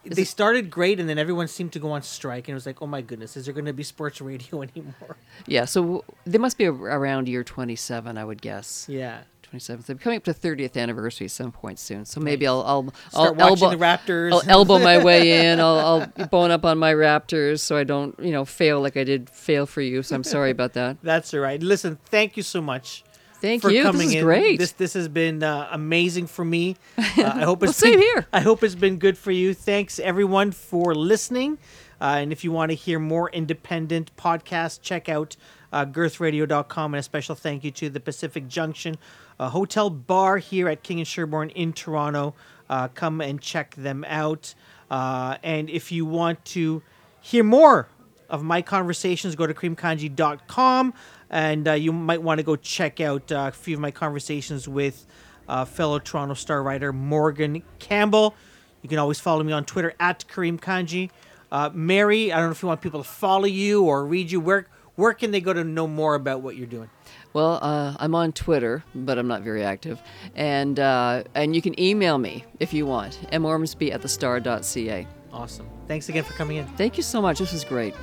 They it- started great, and then everyone seemed to go on strike, and it was like, "Oh my goodness, is there going to be sports radio <laughs> anymore?" Yeah, so w- they must be a- around year 27, I would guess. Yeah. 27th. They're coming up to 30th anniversary at some point soon. So maybe I'll I'll Start I'll elbow, the Raptors. I'll elbow my way <laughs> in. I'll, I'll bone up on my Raptors so I don't you know fail like I did fail for you. So I'm sorry about <laughs> that. That's all right. Listen, thank you so much. Thank for you. coming This is in. great. This this has been uh, amazing for me. <laughs> Uh, I hope it's Well, same been- here. I hope it's been good for you. Thanks everyone for listening. Uh, and if you want to hear more independent podcasts, check out uh, girthradio.com. And a special thank you to the Pacific Junction uh, Hotel Bar here at King and Sherbourne in Toronto. Uh, come and check them out. Uh, and if you want to hear more of my conversations, go to kareemkanji.com and uh, you might want to go check out uh, a few of my conversations with uh, fellow Toronto Star writer Morgan Campbell. You can always follow me on Twitter at Kareem Kanji. Uh, Mary, I don't know if you want people to follow you or read you. Where where can they go to know more about what you're doing? Well, uh, I'm on Twitter, but I'm not very active, and uh, and you can email me if you want. mormsby at thestar.ca. Awesome. Thanks again for coming in. Thank you so much. This was great.